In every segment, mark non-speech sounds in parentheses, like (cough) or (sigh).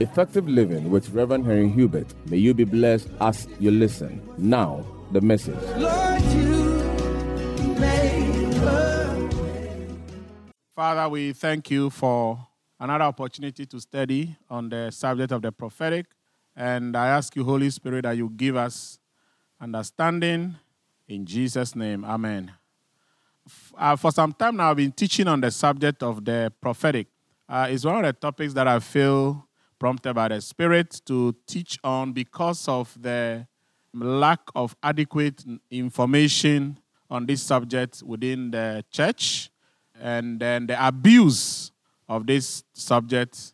Effective Living with Reverend Henry Hubert. May you be blessed as you listen. Now, the message. Lord, Father, we thank you for another opportunity to study on the subject of the prophetic. And I ask you, Holy Spirit, that you give us understanding in Jesus' name. Amen. Uh, for some time now, I've been teaching on the subject of the prophetic. Uh, it's one of the topics that I feel prompted by the Spirit to teach on because of the lack of adequate information on this subject within the church and then the abuse of this subject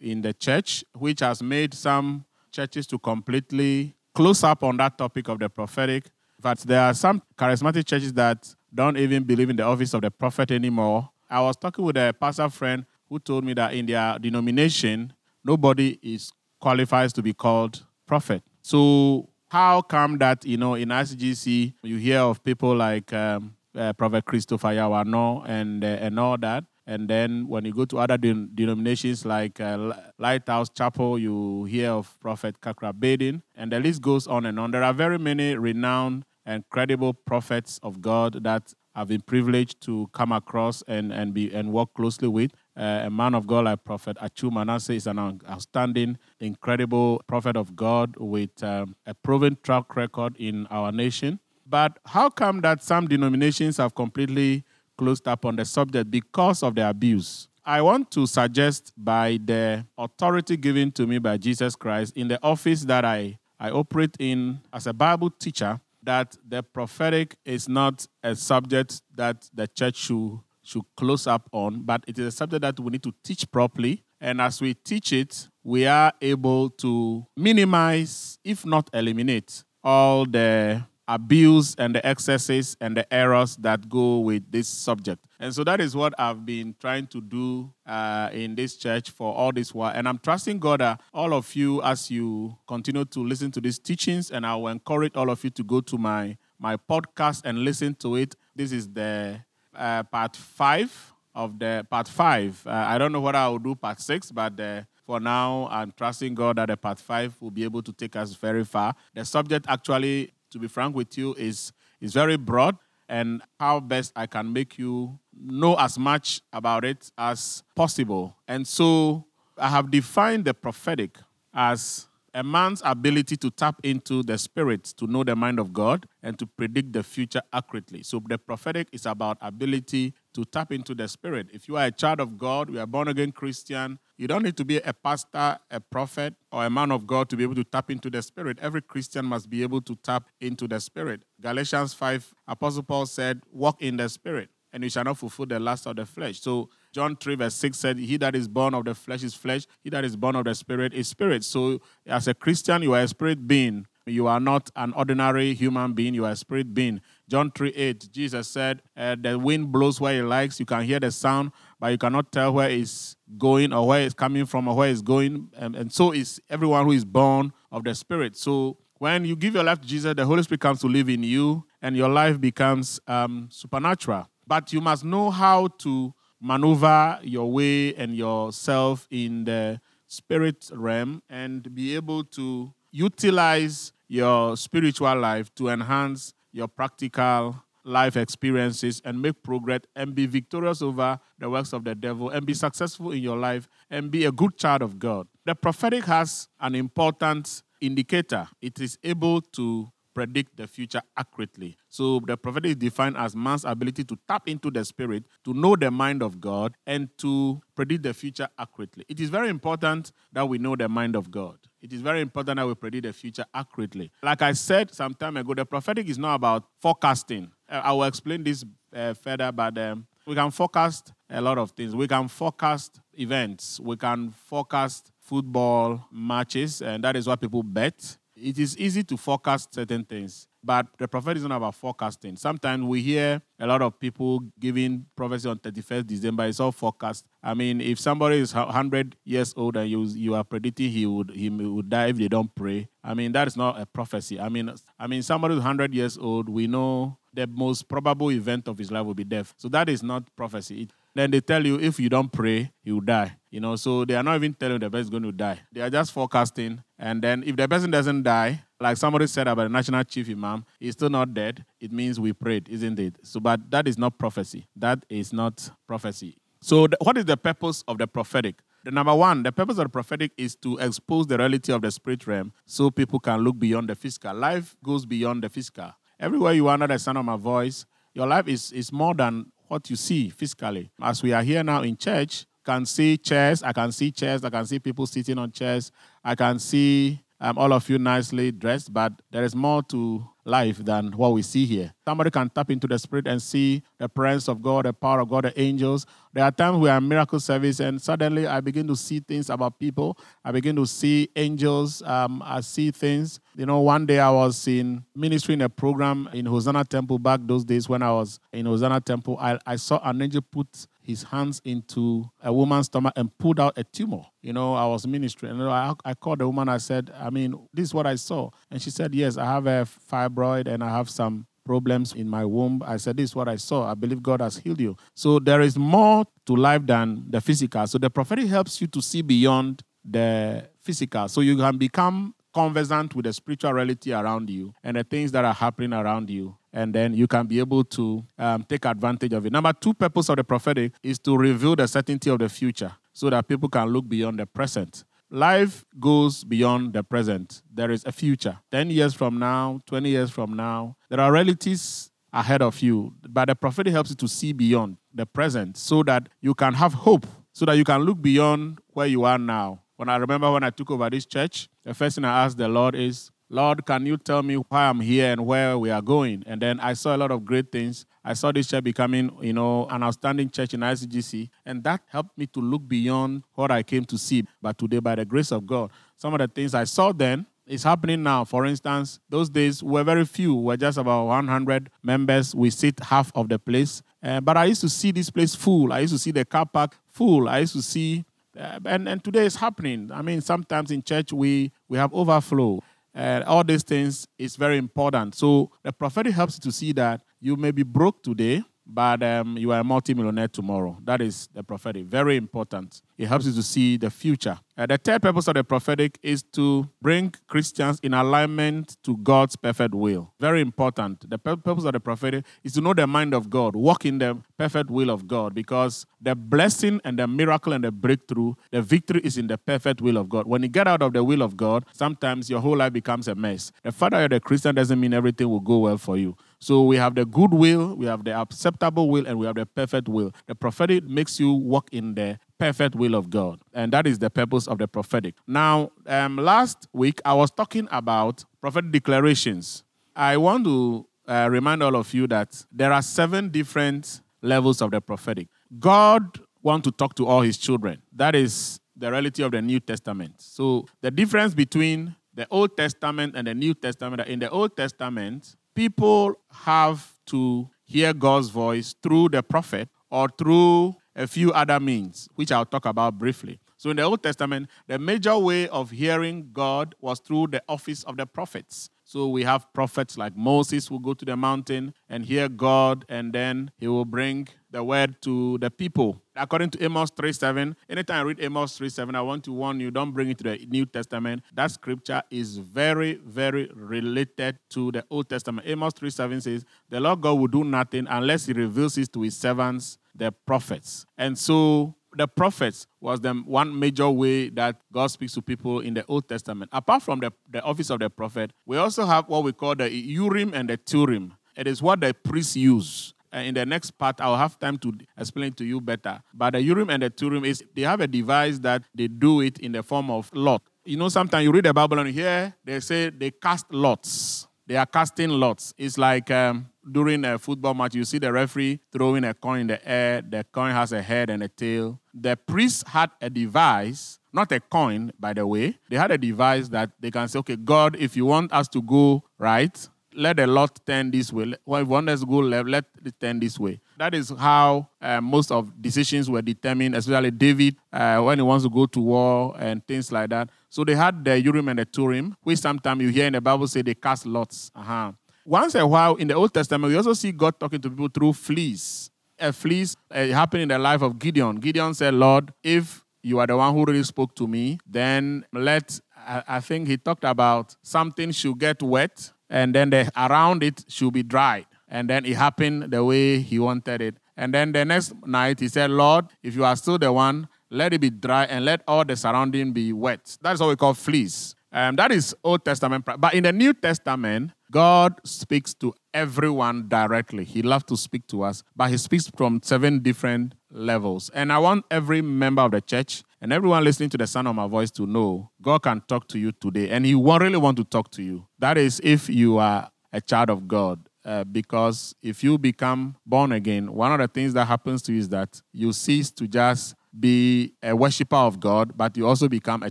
in the church, which has made some churches to completely close up on that topic of the prophetic. But there are some charismatic churches that don't even believe in the office of the prophet anymore. I was talking with a pastor friend who told me that in their denomination, nobody is qualifies to be called prophet. So how come that you know in ICGC you hear of people like um, uh, Prophet Christopher Yaw Annor and uh, and all that, and then when you go to other den- denominations like uh, Lighthouse Chapel, you hear of Prophet Kakra Baiden, and the list goes on and on. There are very many renowned and credible prophets of God that I've been privileged to come across and, and be and work closely with. Uh, a man of God like Prophet Atsu Manasseh is an outstanding, incredible prophet of God with um, a proven track record in our nation. But how come that some denominations have completely closed up on the subject because of the abuse? I want to suggest by the authority given to me by Jesus Christ in the office that I, I operate in as a Bible teacher that the prophetic is not a subject that the church should, should close up on, but it is a subject that we need to teach properly. And as we teach it, we are able to minimize, if not eliminate, all the abuse and the excesses and the errors that go with this subject. And so that is what I've been trying to do uh, in this church for all this while. And I'm trusting God that all of you, as you continue to listen to these teachings, and I will encourage all of you to go to my, my podcast and listen to it. This is the uh, part five of the part five. Uh, I don't know what I will do part six, but uh, for now, I'm trusting God that the part five will be able to take us very far. The subject actually to be frank with you, is, is very broad and how best I can make you know as much about it as possible. And so I have defined the prophetic as a man's ability to tap into the spirit to know the mind of God and to predict the future accurately. So the prophetic is about ability to tap into the spirit. If you are a child of God, you are born again Christian, you don't need to be a pastor, a prophet, or a man of God to be able to tap into the spirit. Every Christian must be able to tap into the spirit. Galatians 5, Apostle Paul said, Walk in the spirit, and you shall not fulfill the lust of the flesh. So John 3, verse 6 said, He that is born of the flesh is flesh, he that is born of the spirit is spirit. So as a Christian, you are a spirit being. You are not an ordinary human being, you are a spirit being. John 3 8, Jesus said, uh, The wind blows where it likes. You can hear the sound, but you cannot tell where it's going or where it's coming from or where it's going. And, and so is everyone who is born of the Spirit. So when you give your life to Jesus, the Holy Spirit comes to live in you, and your life becomes um, supernatural. But you must know how to maneuver your way and yourself in the spirit realm and be able to utilize your spiritual life to enhance your practical life experiences and make progress and be victorious over the works of the devil and be successful in your life and be a good child of God. The prophetic has an important indicator. It is able to predict the future accurately. So the prophetic is defined as man's ability to tap into the spirit, to know the mind of God, and to predict the future accurately. It is very important that we know the mind of God. It is very important that we predict the future accurately. Like I said some time ago, the prophetic is not about forecasting. Uh, I will explain this uh, further, but um, we can forecast a lot of things. We can forecast events. We can forecast football matches, and that is what people bet. It is easy to forecast certain things, but the prophet is not about forecasting. Sometimes we hear a lot of people giving prophecy on 31st December. It's all forecast. I mean, if somebody is 100 years old and you, you are predicting he would, he would die if they don't pray, I mean, that is not a prophecy. I mean, I mean, somebody who's 100 years old, we know the most probable event of his life will be death. So that is not prophecy. It, Then they tell you if you don't pray, you die. You know, so they are not even telling the person is going to die. They are just forecasting. And then if the person doesn't die, like somebody said about the national chief imam, he's still not dead. It means we prayed, isn't it? So, but that is not prophecy. That is not prophecy. So, what is the purpose of the prophetic? The number one, the purpose of the prophetic is to expose the reality of the spirit realm so people can look beyond the physical. Life goes beyond the physical. Everywhere you are under the sound of my voice, your life is, is more than what you see physically. As we are here now in church, can see chairs. I can see chairs. I can see people sitting on chairs. I can see um, all of you nicely dressed, but there is more to life than what we see here. Somebody can tap into the spirit and see the presence of God, the power of God, the angels. There are times we are miracle service, and suddenly I begin to see things about people. I begin to see angels. Um, I see things. You know, one day I was in ministry in a program in Hosanna Temple back those days when I was in Hosanna Temple. I, I saw an angel put his hands into a woman's stomach and pulled out a tumor. You know, I was ministering. And I, I called the woman. I said, I mean, this is what I saw. And she said, Yes, I have a fibroid and I have some problems in my womb. I said, This is what I saw. I believe God has healed you. So there is more to life than the physical. So the prophetic helps you to see beyond the physical. So you can become conversant with the spiritual reality around you and the things that are happening around you and then you can be able to um, take advantage of it. Number two purpose of the prophetic is to reveal the certainty of the future so that people can look beyond the present. Life goes beyond the present. There is a future. 10 years from now, 20 years from now, there are realities ahead of you. But the prophetic helps you to see beyond the present so that you can have hope, so that you can look beyond where you are now. When I remember when I took over this church, the first thing I asked the Lord is, Lord, can you tell me why I'm here and where we are going? And then I saw a lot of great things. I saw this church becoming, you know, an outstanding church in ICGC, and that helped me to look beyond what I came to see. But today, by the grace of God, some of the things I saw then is happening now. For instance, those days were very few. We're just about 100 members. We sit half of the place. Uh, but I used to see this place full. I used to see the car park full. I used to see, uh, and, and today it's happening. I mean, sometimes in church we, we have overflow. And all these things is very important. So the prophetic helps you to see that you may be broke today, but um, you are a multimillionaire tomorrow. That is the prophetic. Very important. It helps you to see the future. Uh, the third purpose of the prophetic is to bring Christians in alignment to God's perfect will. Very important. The purpose of the prophetic is to know the mind of God, walk in the perfect will of God, because the blessing and the miracle and the breakthrough, the victory is in the perfect will of God. When you get out of the will of God, sometimes your whole life becomes a mess. The fact that you're a Christian doesn't mean everything will go well for you. So we have the good will, we have the acceptable will, and we have the perfect will. The prophetic makes you walk in the perfect will of God. And that is the purpose of the prophetic. Now, um, last week I was talking about prophetic declarations. I want to uh, remind all of you that there are seven different levels of the prophetic. God wants to talk to all his children. That is the reality of the New Testament. So the difference between the Old Testament and the New Testament, in the Old Testament, people have to hear God's voice through the prophet or through a few other means, which I'll talk about briefly. So, in the Old Testament, the major way of hearing God was through the office of the prophets. So, we have prophets like Moses who go to the mountain and hear God, and then he will bring the word to the people. According to Amos 3:7, anytime I read Amos 3:7, I want to warn you, don't bring it to the New Testament. That scripture is very, very related to the Old Testament. Amos 3:7 says, The Lord God will do nothing unless he reveals it to his servants the prophets. And so the prophets was the one major way that God speaks to people in the Old Testament. Apart from the, the office of the prophet, we also have what we call the Urim and the Turim. It is what the priests use. And in the next part, I'll have time to explain to you better. But the Urim and the Turim is they have a device that they do it in the form of lot. You know, sometimes you read the Bible and here they say they cast lots. They are casting lots. It's like um, during a football match, you see the referee throwing a coin in the air. The coin has a head and a tail. The priest had a device, not a coin, by the way. They had a device that they can say, okay, God, if you want us to go right, let the lot turn this way. Well, if us to go left, let it turn this way. That is how uh, most of decisions were determined, especially David uh, when he wants to go to war and things like that. So they had the Urim and the Turim, which sometimes you hear in the Bible say they cast lots. Uh-huh. Once a while in the Old Testament, we also see God talking to people through fleece. a fleece uh, happened in the life of Gideon. Gideon said, Lord, if you are the one who really spoke to me, then let, I think he talked about something should get wet and then the, around it should be dried. And then it happened the way he wanted it. And then the next night he said, Lord, if you are still the one, let it be dry and let all the surrounding be wet. That's what we call fleece. Um, that is Old Testament. But in the New Testament, God speaks to everyone directly. He loves to speak to us, but He speaks from seven different levels. And I want every member of the church and everyone listening to the sound of my voice to know God can talk to you today, and He will really want to talk to you. That is if you are a child of God. Uh, because if you become born again, one of the things that happens to you is that you cease to just be a worshiper of God, but you also become a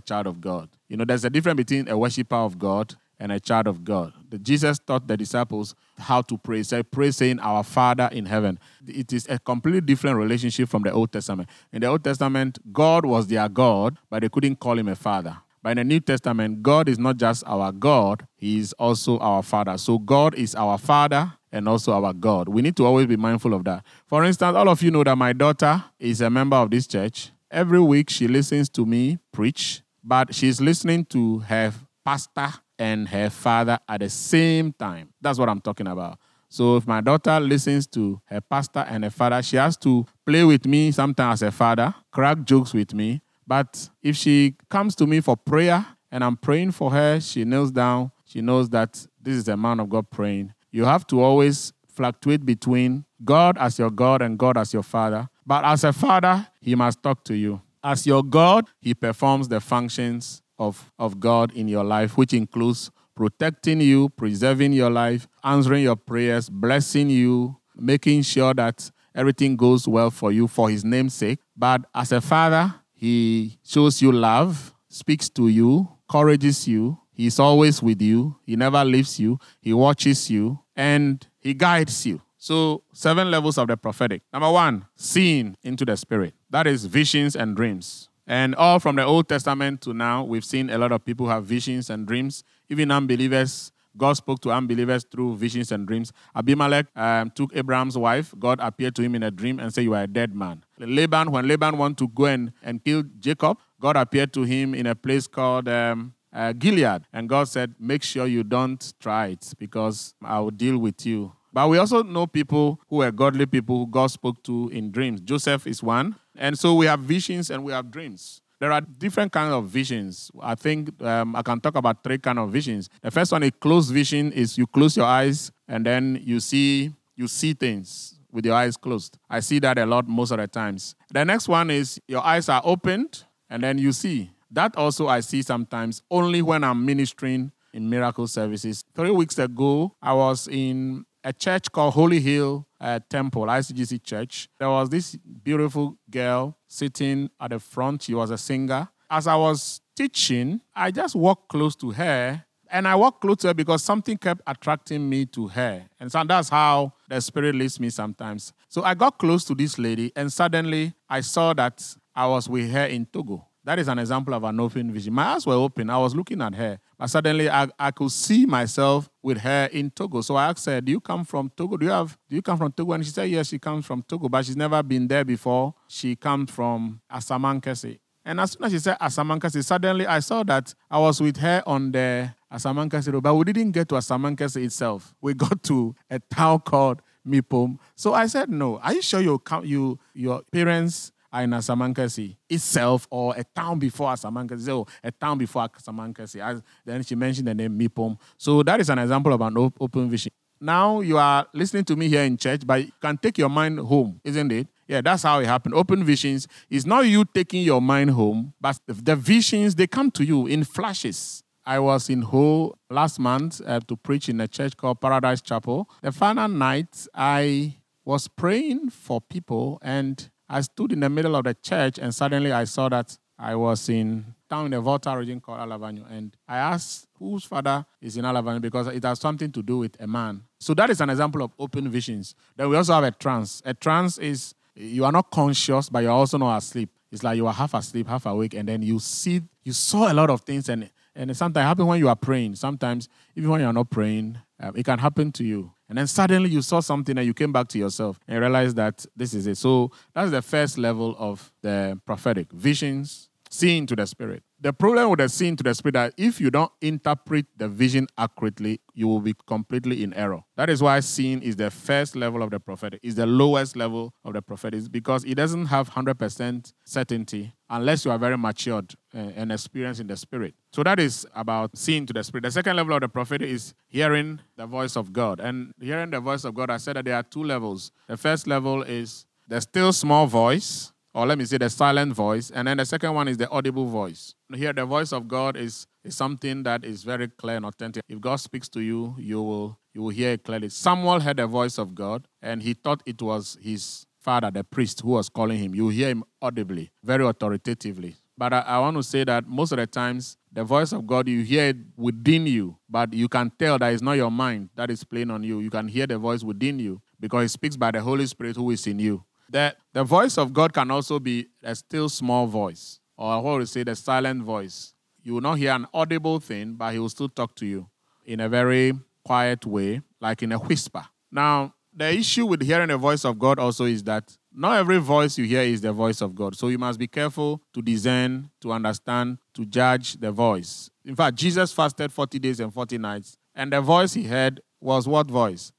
child of God. You know, there's a difference between a worshiper of God and a child of God. The, Jesus taught the disciples how to pray. He said, Pray saying, Our Father in heaven. It is a completely different relationship from the Old Testament. In the Old Testament, God was their God, but they couldn't call him a father. But in the New Testament, God is not just our God, He is also our Father. So God is our Father and also our God. We need to always be mindful of that. For instance, all of you know that my daughter is a member of this church. Every week she listens to me preach, but she's listening to her pastor and her father at the same time. That's what I'm talking about. So if my daughter listens to her pastor and her father, she has to play with me sometimes as a father, crack jokes with me, but if she comes to me for prayer and I'm praying for her, she kneels down. She knows that this is a man of God praying. You have to always fluctuate between God as your God and God as your Father. But as a Father, He must talk to you. As your God, He performs the functions of, of God in your life, which includes protecting you, preserving your life, answering your prayers, blessing you, making sure that everything goes well for you for His name's sake. But as a Father, he shows you love, speaks to you, encourages you. He's always with you. He never leaves you. He watches you and he guides you. So, seven levels of the prophetic. Number one, seeing into the spirit. That is visions and dreams. And all from the Old Testament to now, we've seen a lot of people have visions and dreams. Even unbelievers, God spoke to unbelievers through visions and dreams. Abimelech um, took Abraham's wife. God appeared to him in a dream and said, You are a dead man. Laban, when Laban wanted to go and, and kill Jacob, God appeared to him in a place called um, uh, Gilead. And God said, Make sure you don't try it because I will deal with you. But we also know people who are godly people who God spoke to in dreams. Joseph is one. And so we have visions and we have dreams. There are different kinds of visions. I think um, I can talk about three kinds of visions. The first one, a closed vision, is you close your eyes and then you see you see things with your eyes closed. I see that a lot most of the times. The next one is your eyes are opened and then you see. That also I see sometimes only when I'm ministering in miracle services. Three weeks ago, I was in a church called Holy Hill uh, Temple, ICGC Church. There was this beautiful girl sitting at the front. She was a singer. As I was teaching, I just walked close to her and I walked close to her because something kept attracting me to her. And so that's how the Spirit leads me sometimes. So I got close to this lady, and suddenly I saw that I was with her in Togo. That is an example of an open vision. My eyes were open. I was looking at her. But suddenly I, I could see myself with her in Togo. So I asked her, Do you come from Togo? Do you have do you come from Togo? And she said, Yes, she comes from Togo, but she's never been there before. She comes from Asamankese. And as soon as she said Asamankese, suddenly I saw that I was with her on the Asamankese Road, but we didn't get to Asamankese itself. We got to a town called Mipom. So I said, No, are you sure you, you, your parents are in Asamankese itself or a town before Asamankese or a town before Asamankese? Then she mentioned the name Mipom. So that is an example of an open vision. Now you are listening to me here in church, but you can take your mind home, isn't it? Yeah, that's how it happened. Open visions is not you taking your mind home, but the visions, they come to you in flashes. I was in Ho last month uh, to preach in a church called Paradise Chapel. The final night, I was praying for people, and I stood in the middle of the church, and suddenly I saw that I was in down in the Volta region called Alavanyo, and I asked whose father is in Alavanyo because it has something to do with a man. So that is an example of open visions. Then we also have a trance. A trance is you are not conscious, but you're also not asleep. It's like you are half asleep, half awake, and then you see, you saw a lot of things, and and sometimes happen when you are praying. Sometimes even when you are not praying, Um, it can happen to you. And then suddenly you saw something and you came back to yourself and realized that this is it. So that's the first level of the prophetic visions, seeing to the spirit. The problem with the seeing to the spirit that if you don't interpret the vision accurately, you will be completely in error. That is why seeing is the first level of the prophetic, is the lowest level of the prophetic, because it doesn't have 100% certainty unless you are very matured uh, and experienced in the spirit. So that is about seeing to the spirit. The second level of the prophet is hearing the voice of God. And hearing the voice of God, I said that there are two levels. The first level is the still small voice or let me say the silent voice. And then the second one is the audible voice. Here, the voice of God is, is something that is very clear and authentic. If God speaks to you, you will, you will hear it clearly. Samuel heard the voice of God, and he thought it was his father, the priest, who was calling him. You hear him audibly, very authoritatively. But I, I want to say that most of the times, the voice of God, you hear it within you, but you can tell that it's not your mind that is playing on you. You can hear the voice within you because he speaks by the Holy Spirit who is in you. The, the voice of God can also be a still small voice, or what we say, the silent voice. You will not hear an audible thing, but he will still talk to you in a very quiet way, like in a whisper. Now, the issue with hearing the voice of God also is that not every voice you hear is the voice of God. So you must be careful to discern, to understand, to judge the voice. In fact, Jesus fasted 40 days and 40 nights, and the voice he heard was what voice?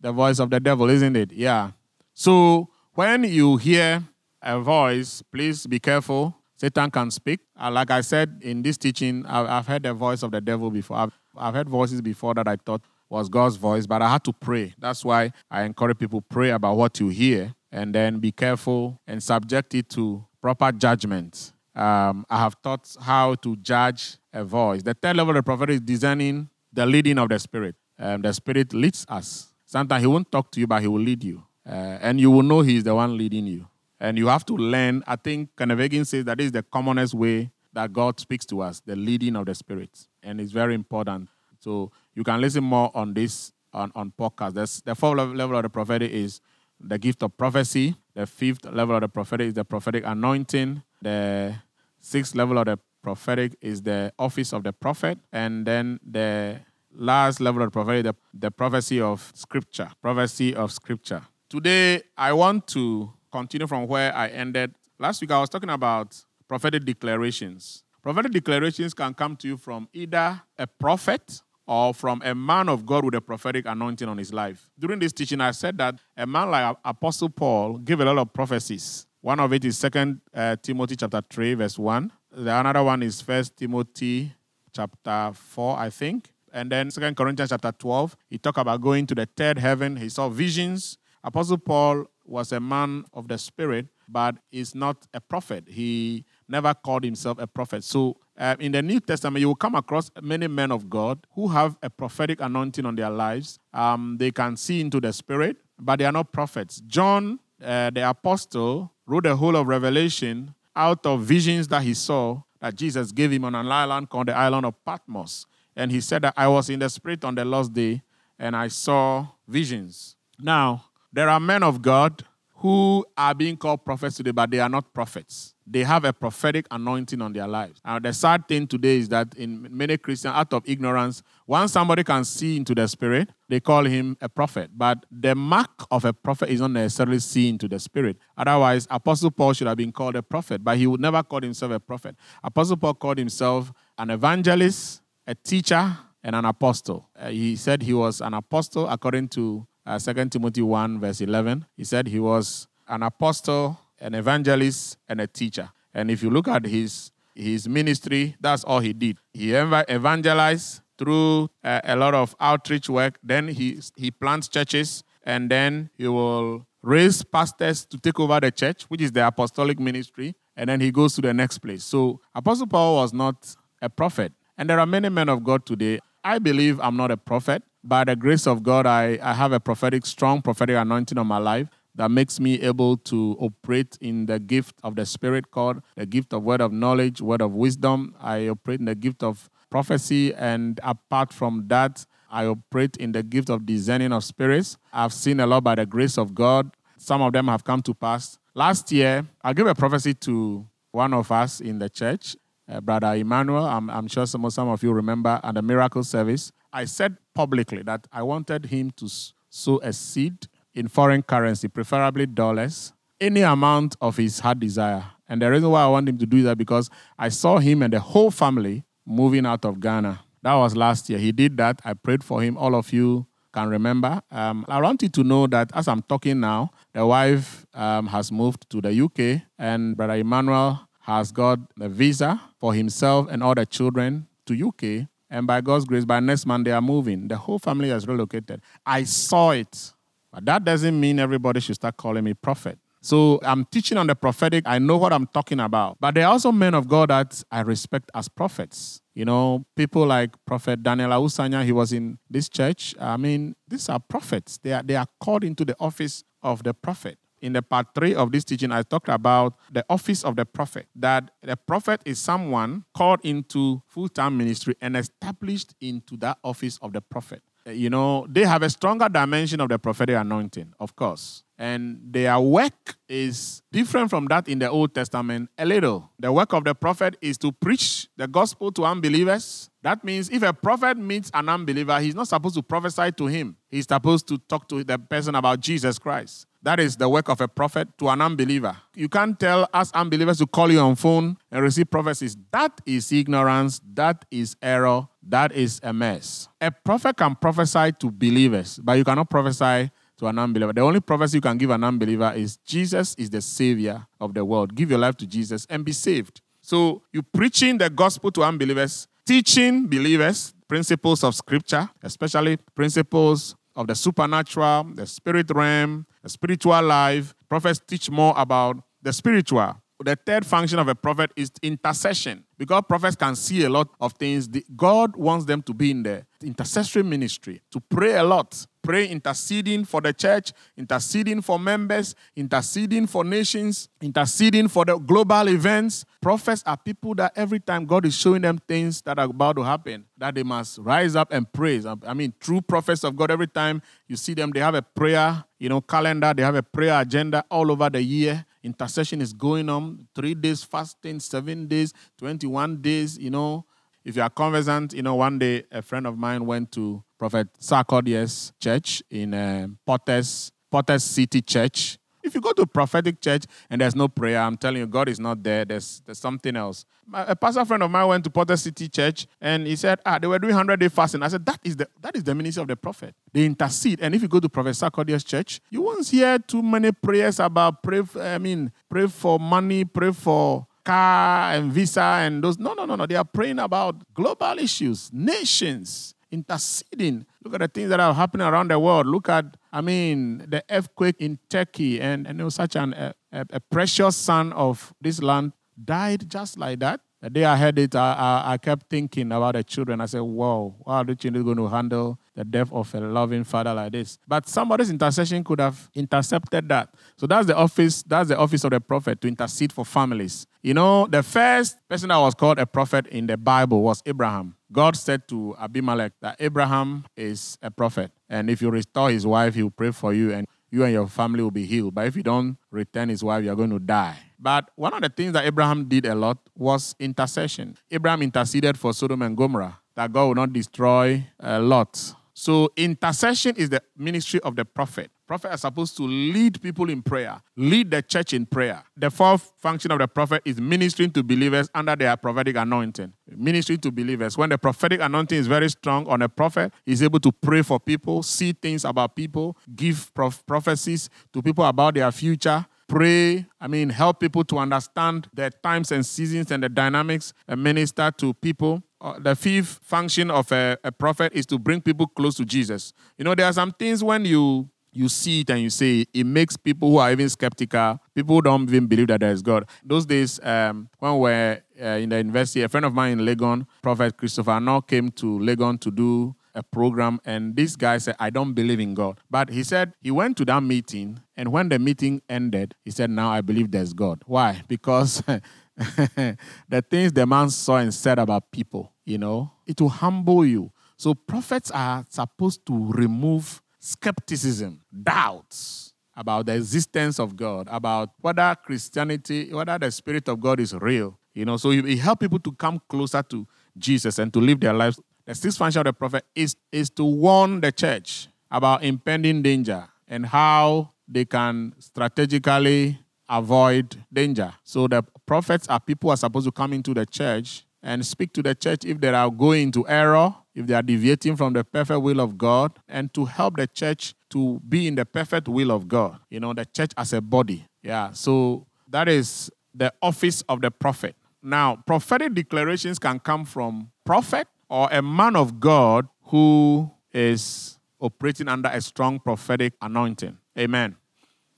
The voice of the devil, isn't it? Yeah. So when you hear a voice, please be careful. Satan can speak. Uh, like I said in this teaching, I've, heard the voice of the devil before. I've heard voices before that I thought was God's voice, but I had to pray. That's why I encourage people pray about what you hear and then be careful and subject it to proper judgment. Um, I have taught how to judge a voice. The third level of the prophet is discerning the leading of the Spirit. Um, the Spirit leads us. Sometimes He won't talk to you, but He will lead you. Uh, and you will know He's the one leading you. And you have to learn. I think Kenneth Hagin says that is the commonest way that God speaks to us, the leading of the Spirit. And it's very important. So you can listen more on this on, on podcast. There's, the fourth level of the prophetic is the gift of prophecy. The fifth level of the prophetic is the prophetic anointing. The sixth level of the prophetic is the office of the prophet. And then the last level of the prophetic, the, the prophecy of scripture. Prophecy of scripture. Today, I want to continue from where I ended. Last week, I was talking about prophetic declarations. Prophetic declarations can come to you from either a prophet or from a man of God with a prophetic anointing on his life. During this teaching, I said that a man like Apostle Paul gave a lot of prophecies. One of it is Second uh, Timothy chapter 3, verse 1. The another one is First Timothy chapter 4, I think. And then Second Corinthians chapter 12, he talked about going to the third heaven. He saw visions Apostle Paul was a man of the Spirit, but is not a prophet. He never called himself a prophet. So, uh, in the New Testament, you will come across many men of God who have a prophetic anointing on their lives. Um, they can see into the Spirit, but they are not prophets. John, uh, the apostle, wrote the whole of Revelation out of visions that he saw that Jesus gave him on an island called the island of Patmos. And he said that I was in the Spirit on the last day and I saw visions. Now, there are men of God who are being called prophets today, but they are not prophets. They have a prophetic anointing on their lives. Now, the sad thing today is that in many Christians, out of ignorance, once somebody can see into the spirit, they call him a prophet. But the mark of a prophet is not necessarily see into the spirit. Otherwise, Apostle Paul should have been called a prophet, but he would never call himself a prophet. Apostle Paul called himself an evangelist, a teacher, and an apostle. Uh, he said he was an apostle according to uh, 2 Timothy 1, verse 11. He said he was an apostle, an evangelist, and a teacher. And if you look at his, his ministry, that's all he did. He evangelized through uh, a lot of outreach work. Then he, he plants churches, and then he will raise pastors to take over the church, which is the apostolic ministry. And then he goes to the next place. So Apostle Paul was not a prophet. And there are many men of God today. I believe I'm not a prophet by the grace of God, I, I have a prophetic, strong prophetic anointing on my life that makes me able to operate in the gift of the Spirit called the gift of word of knowledge, word of wisdom. I operate in the gift of prophecy, and apart from that, I operate in the gift of discerning of spirits. I've seen a lot by the grace of God. Some of them have come to pass. Last year, I gave a prophecy to one of us in the church, uh, Brother Emmanuel. I'm, I'm sure some, some of you remember, at the miracle service. I said publicly that I wanted him to sow a seed in foreign currency, preferably dollars, any amount of his heart desire. And the reason why I want him to do that because I saw him and the whole family moving out of Ghana. That was last year. He did that. I prayed for him. All of you can remember. Um, I want you to know that as I'm talking now, the wife um, has moved to the UK, and Brother Emmanuel has got the visa for himself and all the children to UK. And by God's grace, by next month, they are moving. The whole family has relocated. I saw it. But that doesn't mean everybody should start calling me prophet. So I'm teaching on the prophetic. I know what I'm talking about. But there are also men of God that I respect as prophets. You know, people like Prophet Daniel Awusanya, he was in this church. I mean, these are prophets. They are, they are called into the office of the prophet in the part three of this teaching, I talked about the office of the prophet. That the prophet is someone called into full time ministry and established into that office of the prophet. Uh, you know, they have a stronger dimension of the prophetic anointing, of course. And their work is different from that in the Old Testament a little. The work of the prophet is to preach the gospel to unbelievers. That means if a prophet meets an unbeliever, he's not supposed to prophesy to him, he's supposed to talk to the person about Jesus Christ. That is the work of a prophet to an unbeliever. You can't tell us unbelievers to call you on phone and receive prophecies. That is ignorance. That is error. That is a mess. A prophet can prophesy to believers, but you cannot prophesy to an unbeliever. The only prophecy you can give an unbeliever is Jesus is the savior of the world. Give your life to Jesus and be saved. So you preaching the gospel to unbelievers, teaching believers principles of scripture, especially principles of the supernatural, the spirit realm, the spiritual life. Prophets teach more about the spiritual. The third function of a prophet is intercession. Because prophets can see a lot of things, God wants them to be in the intercessory ministry, to pray a lot pray interceding for the church, interceding for members, interceding for nations, interceding for the global events. Prophets are people that every time God is showing them things that are about to happen, that they must rise up and praise. I mean, true prophets of God, every time you see them, they have a prayer, you know, calendar, they have a prayer agenda all over the year. Intercession is going on, three days fasting, seven days, 21 days, you know. If you are conversant, you know, one day a friend of mine went to Prophet Sarkodier's church in uh, Potters, Potters City Church. If you go to prophetic church and there's no prayer, I'm telling you, God is not there. There's, there's something else. A pastor friend of mine went to Potter City Church and he said, ah, they were doing 100 day fasting. I said, that is the that is the ministry of the prophet. They intercede. And if you go to Prophet Sarkodier's church, you won't hear too many prayers about pray. I mean, pray for money, pray for car and visa and those. No, no, no, no. They are praying about global issues, nations, interceding. Look at the things that are happening around the world. Look at, I mean, the earthquake in Turkey, and, and it was such an, a, a precious son of this land died just like that. The day I heard it, I, I, I, kept thinking about the children. I said, "Whoa, how are the children going to handle the death of a loving father like this?" But somebody's intercession could have intercepted that. So that's the office. That's the office of the prophet to intercede for families. You know, the first person that was called a prophet in the Bible was Abraham. God said to Abimelech that Abraham is a prophet, and if you restore his wife, he will pray for you, and you and your family will be healed. But if you don't return his wife, you're going to die. But one of the things that Abraham did a lot was intercession. Abraham interceded for Sodom and Gomorrah that God would not destroy a Lot. So intercession is the ministry of the prophet. Prophet are supposed to lead people in prayer, lead the church in prayer. The fourth function of the prophet is ministering to believers under their prophetic anointing. Ministering to believers. When the prophetic anointing is very strong on a prophet, he's able to pray for people, see things about people, give prof- prophecies to people about their future, pray, I mean, help people to understand the times and seasons and the dynamics and minister to people. Uh, the fifth function of a, a prophet is to bring people close to Jesus. You know, there are some things when you you see it and you say it makes people who are even skeptical, people who don't even believe that there is God. Those days, um, when we were uh, in the university, a friend of mine in Legon, Prophet Christopher Arnault, came to Legon to do a program, and this guy said, I don't believe in God. But he said he went to that meeting, and when the meeting ended, he said, Now I believe there's God. Why? (laughs) Because (laughs) the things the man saw and said about people, you know, it will humble you. So prophets are supposed to remove skepticism, doubts about the existence of God, about whether Christianity, whether the Spirit of God is real. You know, so he help people to come closer to Jesus and to live their lives The sixth function of the prophet is, is to warn the church about impending danger and how they can strategically avoid danger. So the prophets are people who are supposed to come into the church and speak to the church if they are going to error, if they are deviating from the perfect will of God, and to help the church to be in the perfect will of God. You know, the church as a body. Yeah. So that is the office of the prophet. Now, prophetic declarations can come from prophet or a man of God who is operating under a strong prophetic anointing. Amen.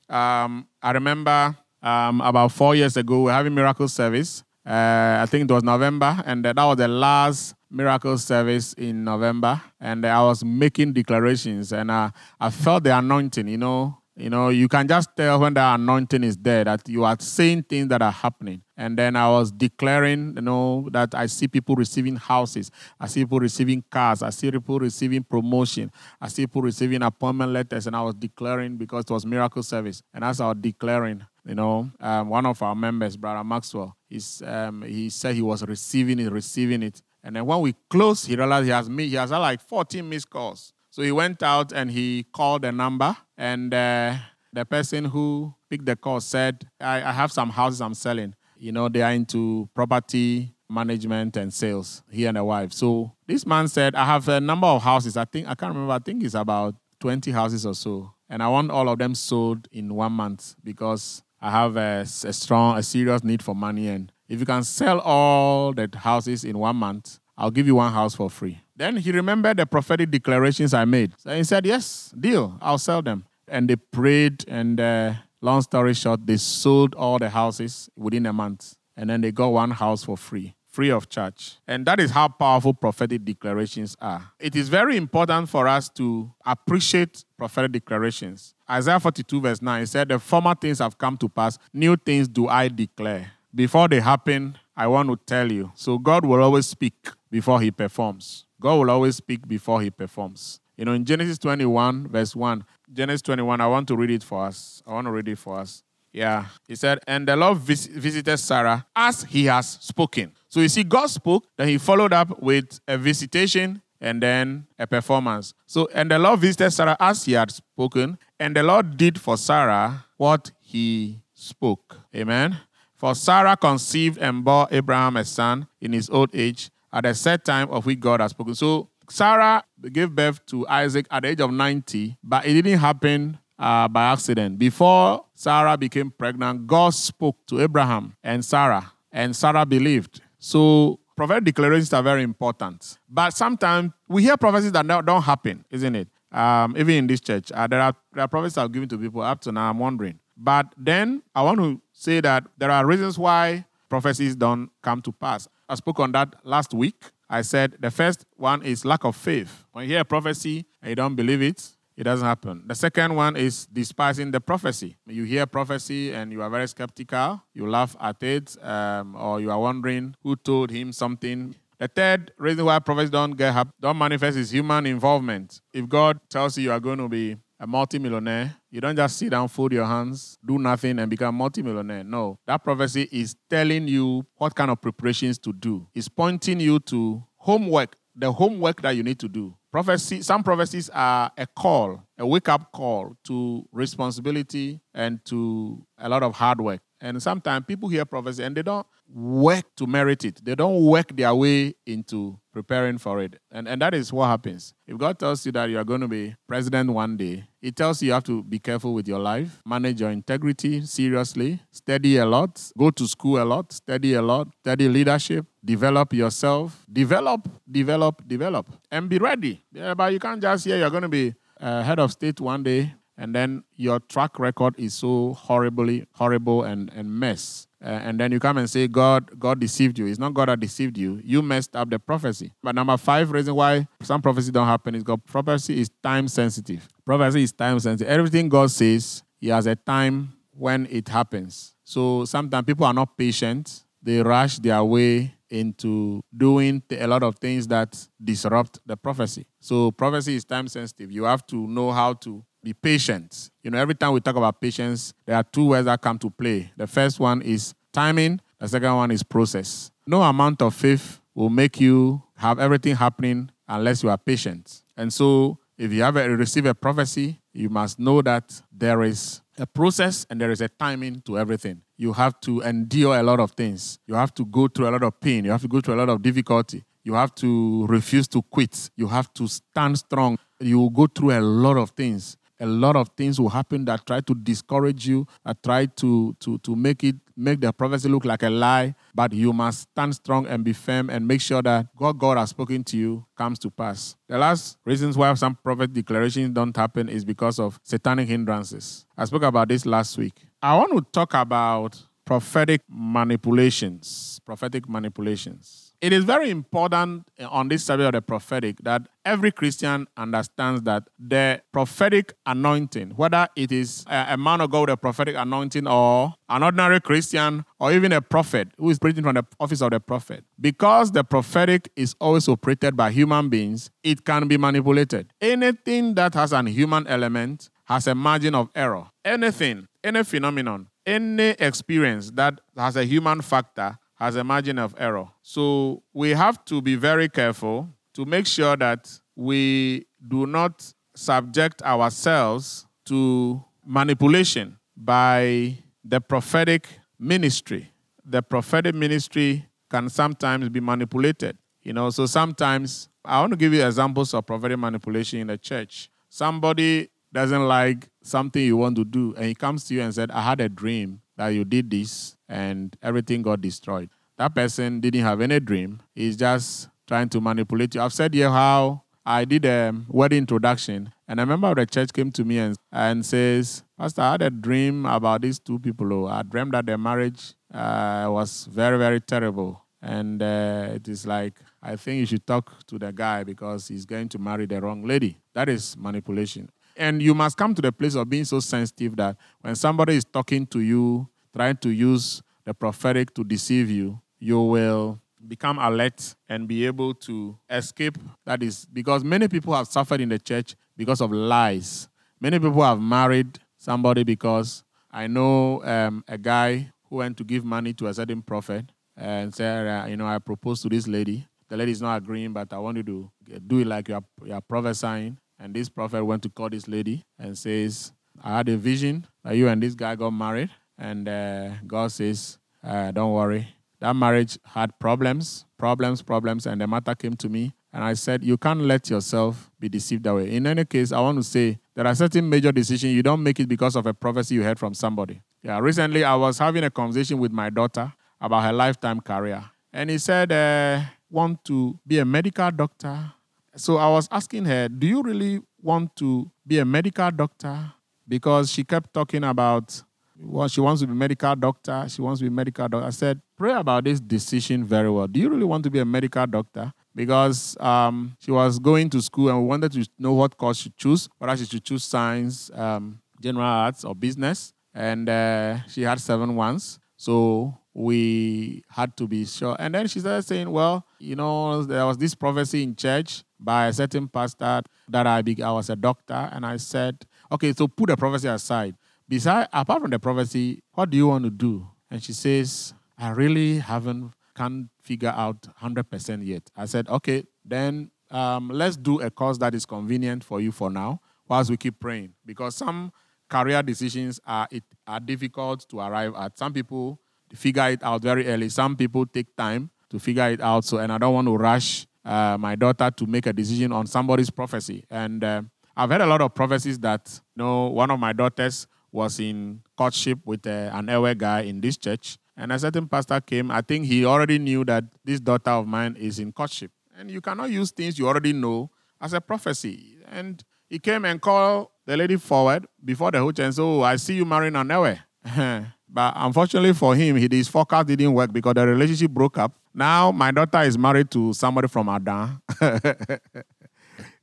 Um, I remember um, about four years ago, we were having miracle service. Uh, I think it was November, and that was the last miracle service in November. And I was making declarations, and I, I felt the anointing, you know, you know, you can just tell when the anointing is there that you are seeing things that are happening. And then I was declaring, you know, that I see people receiving houses, I see people receiving cars, I see people receiving promotion, I see people receiving appointment letters, and I was declaring because it was miracle service. And as I was declaring, you know, um, one of our members, Brother Maxwell, he's, um, he said he was receiving it, receiving it. And then when we closed, he realized he has me, he has had like 14 missed calls. So he went out and he called the number, and uh, the person who picked the call said, I, I have some houses I'm selling. You know, they are into property management and sales, he and the wife. So this man said, I have a number of houses. I think, I can't remember, I think it's about 20 houses or so. And I want all of them sold in one month because I have a, a strong, a serious need for money. And if you can sell all the houses in one month, I'll give you one house for free. Then he remembered the prophetic declarations I made. So he said, Yes, deal, I'll sell them. And they prayed, and uh, long story short, they sold all the houses within a month. And then they got one house for free, free of charge. And that is how powerful prophetic declarations are. It is very important for us to appreciate prophetic declarations. Isaiah 42, verse 9 said, The former things have come to pass, new things do I declare. Before they happen, I want to tell you. So God will always speak before he performs. God will always speak before he performs. You know, in Genesis 21, verse 1, Genesis 21, I want to read it for us. I want to read it for us. Yeah. He said, And the Lord vis- visited Sarah as he has spoken. So you see, God spoke, then he followed up with a visitation and then a performance. So, and the Lord visited Sarah as he had spoken, and the Lord did for Sarah what he spoke. Amen. For Sarah conceived and bore Abraham a son in his old age at the set time of which God had spoken. So Sarah gave birth to Isaac at the age of 90, but it didn't happen uh, by accident. Before Sarah became pregnant, God spoke to Abraham and Sarah, and Sarah believed. So prophetic declarations are very important. But sometimes we hear prophecies that don't happen, isn't it? Um, even in this church, uh, there, are, there are prophecies I've given to people up to now. I'm wondering. But then I want to say that there are reasons why prophecies don't come to pass. I spoke on that last week. I said the first one is lack of faith. When you hear a prophecy and you don't believe it, it doesn't happen. The second one is despising the prophecy. You hear prophecy and you are very skeptical, you laugh at it, um, or you are wondering who told him something. The third reason why prophets don't get don't manifest is human involvement. If God tells you you are going to be a multimillionaire, you don't just sit down, fold your hands, do nothing, and become multimillionaire. No. That prophecy is telling you what kind of preparations to do. It's pointing you to homework, the homework that you need to do. Prophecy, some prophecies are a call, a wake-up call to responsibility and to a lot of hard work. And sometimes people hear prophecy and they don't work to merit it. They don't work their way into preparing for it. And, and that is what happens. If God tells you that you are going to be president one day, He tells you you have to be careful with your life, manage your integrity seriously, study a lot, go to school a lot, study a lot, study leadership, develop yourself, develop, develop, develop, and be ready. Yeah, but you can't just say you're going to be uh, head of state one day and then your track record is so horribly horrible and, and mess uh, and then you come and say God God deceived you. It's not God that deceived you. You messed up the prophecy. But number five reason why some prophecy don't happen is God prophecy is time sensitive. Prophecy is time sensitive. Everything God says, He has a time when it happens. So sometimes people are not patient. They rush their way into doing a lot of things that disrupt the prophecy. So prophecy is time sensitive. You have to know how to be patient. You know, every time we talk about patience, there are two words that come to play. The first one is timing, the second one is process. No amount of faith will make you have everything happening unless you are patient. And so, if you have a, receive a prophecy, you must know that there is a process and there is a timing to everything. You have to endure a lot of things. You have to go through a lot of pain. You have to go through a lot of difficulty. You have to refuse to quit. You have to stand strong. You will go through a lot of things a lot of things will happen that try to discourage you, that try to, to, to make it make the prophecy look like a lie. But you must stand strong and be firm and make sure that what God has spoken to you comes to pass. The last reasons why some prophet declarations don't happen is because of satanic hindrances. I spoke about this last week. I want to talk about prophetic manipulations. Prophetic manipulations it is very important eh, on this subject of the prophetic that every Christian understands that the prophetic anointing, whether it is eh, a, man of God with a prophetic anointing or an ordinary Christian or even a prophet who is preaching from the office of the prophet, because the prophetic is always operated by human beings, it can be manipulated. Anything that has an human element has a margin of error. Anything, any phenomenon, any experience that has a human factor has a margin of error. So we have to be very careful to make sure that we do not subject ourselves to manipulation by the prophetic ministry. The prophetic ministry can sometimes be manipulated. You know, so sometimes I want to give you examples of prophetic manipulation in the church. Somebody doesn't like something you want to do, and he comes to you and said, I had a dream that you did this and everything got destroyed. That person didn't have any dream. He's just trying to manipulate you. I've said here how I did a wedding introduction, and a member of the church came to me and, and says, Pastor, I had a dream about these two people. Oh, I dreamed that their marriage uh, was very, very terrible. And uh, it is like, I think you should talk to the guy because he's going to marry the wrong lady. That is manipulation. And you must come to the place of being so sensitive that when somebody is talking to you, trying to use the prophetic to deceive you, you will become alert and be able to escape. That is because many people have suffered in the church because of lies. Many people have married somebody because I know um, a guy who went to give money to a certain prophet and said, uh, you know, I proposed to this lady. The lady is not agreeing, but I want you to do it like you're, you're prophesying. And this prophet went to call this lady and says, I had a vision that you and this guy got married. And uh, God says, uh, don't worry. That marriage had problems, problems, problems. And the matter came to me. And I said, you can't let yourself be deceived that way. In any case, I want to say there are certain major decisions you don't make it because of a prophecy you heard from somebody. Yeah, recently I was having a conversation with my daughter about her lifetime career. And he said, uh, want to be a medical doctor so I was asking her, Do you really want to be a medical doctor? Because she kept talking about well, she wants to be a medical doctor. She wants to be a medical doctor. I said, Pray about this decision very well. Do you really want to be a medical doctor? Because um, she was going to school and we wanted to know what course she choose, whether she should choose science, um, general arts, or business. And uh, she had seven ones. So we had to be sure. And then she started saying, Well, you know, there was this prophecy in church by a certain pastor that I, be, I was a doctor. And I said, Okay, so put the prophecy aside. Besides, apart from the prophecy, what do you want to do? And she says, I really haven't, can't figure out 100% yet. I said, Okay, then um, let's do a course that is convenient for you for now whilst we keep praying. Because some career decisions are, it, are difficult to arrive at. Some people figure it out very early. Some people take time to figure it out. So, and I don't want to rush uh, my daughter to make a decision on somebody's prophecy. And uh, I've heard a lot of prophecies that, you know, one of my daughters was in courtship with uh, an Ewe guy in this church. And a certain pastor came. I think he already knew that this daughter of mine is in courtship. And you cannot use things you already know as a prophecy. And he came and called the lady forward before the whole church and said, Oh, I see you marrying an Ewe. (laughs) But unfortunately for him, his forecast didn't work because the relationship broke up. Now my daughter is married to somebody from Adan. (laughs)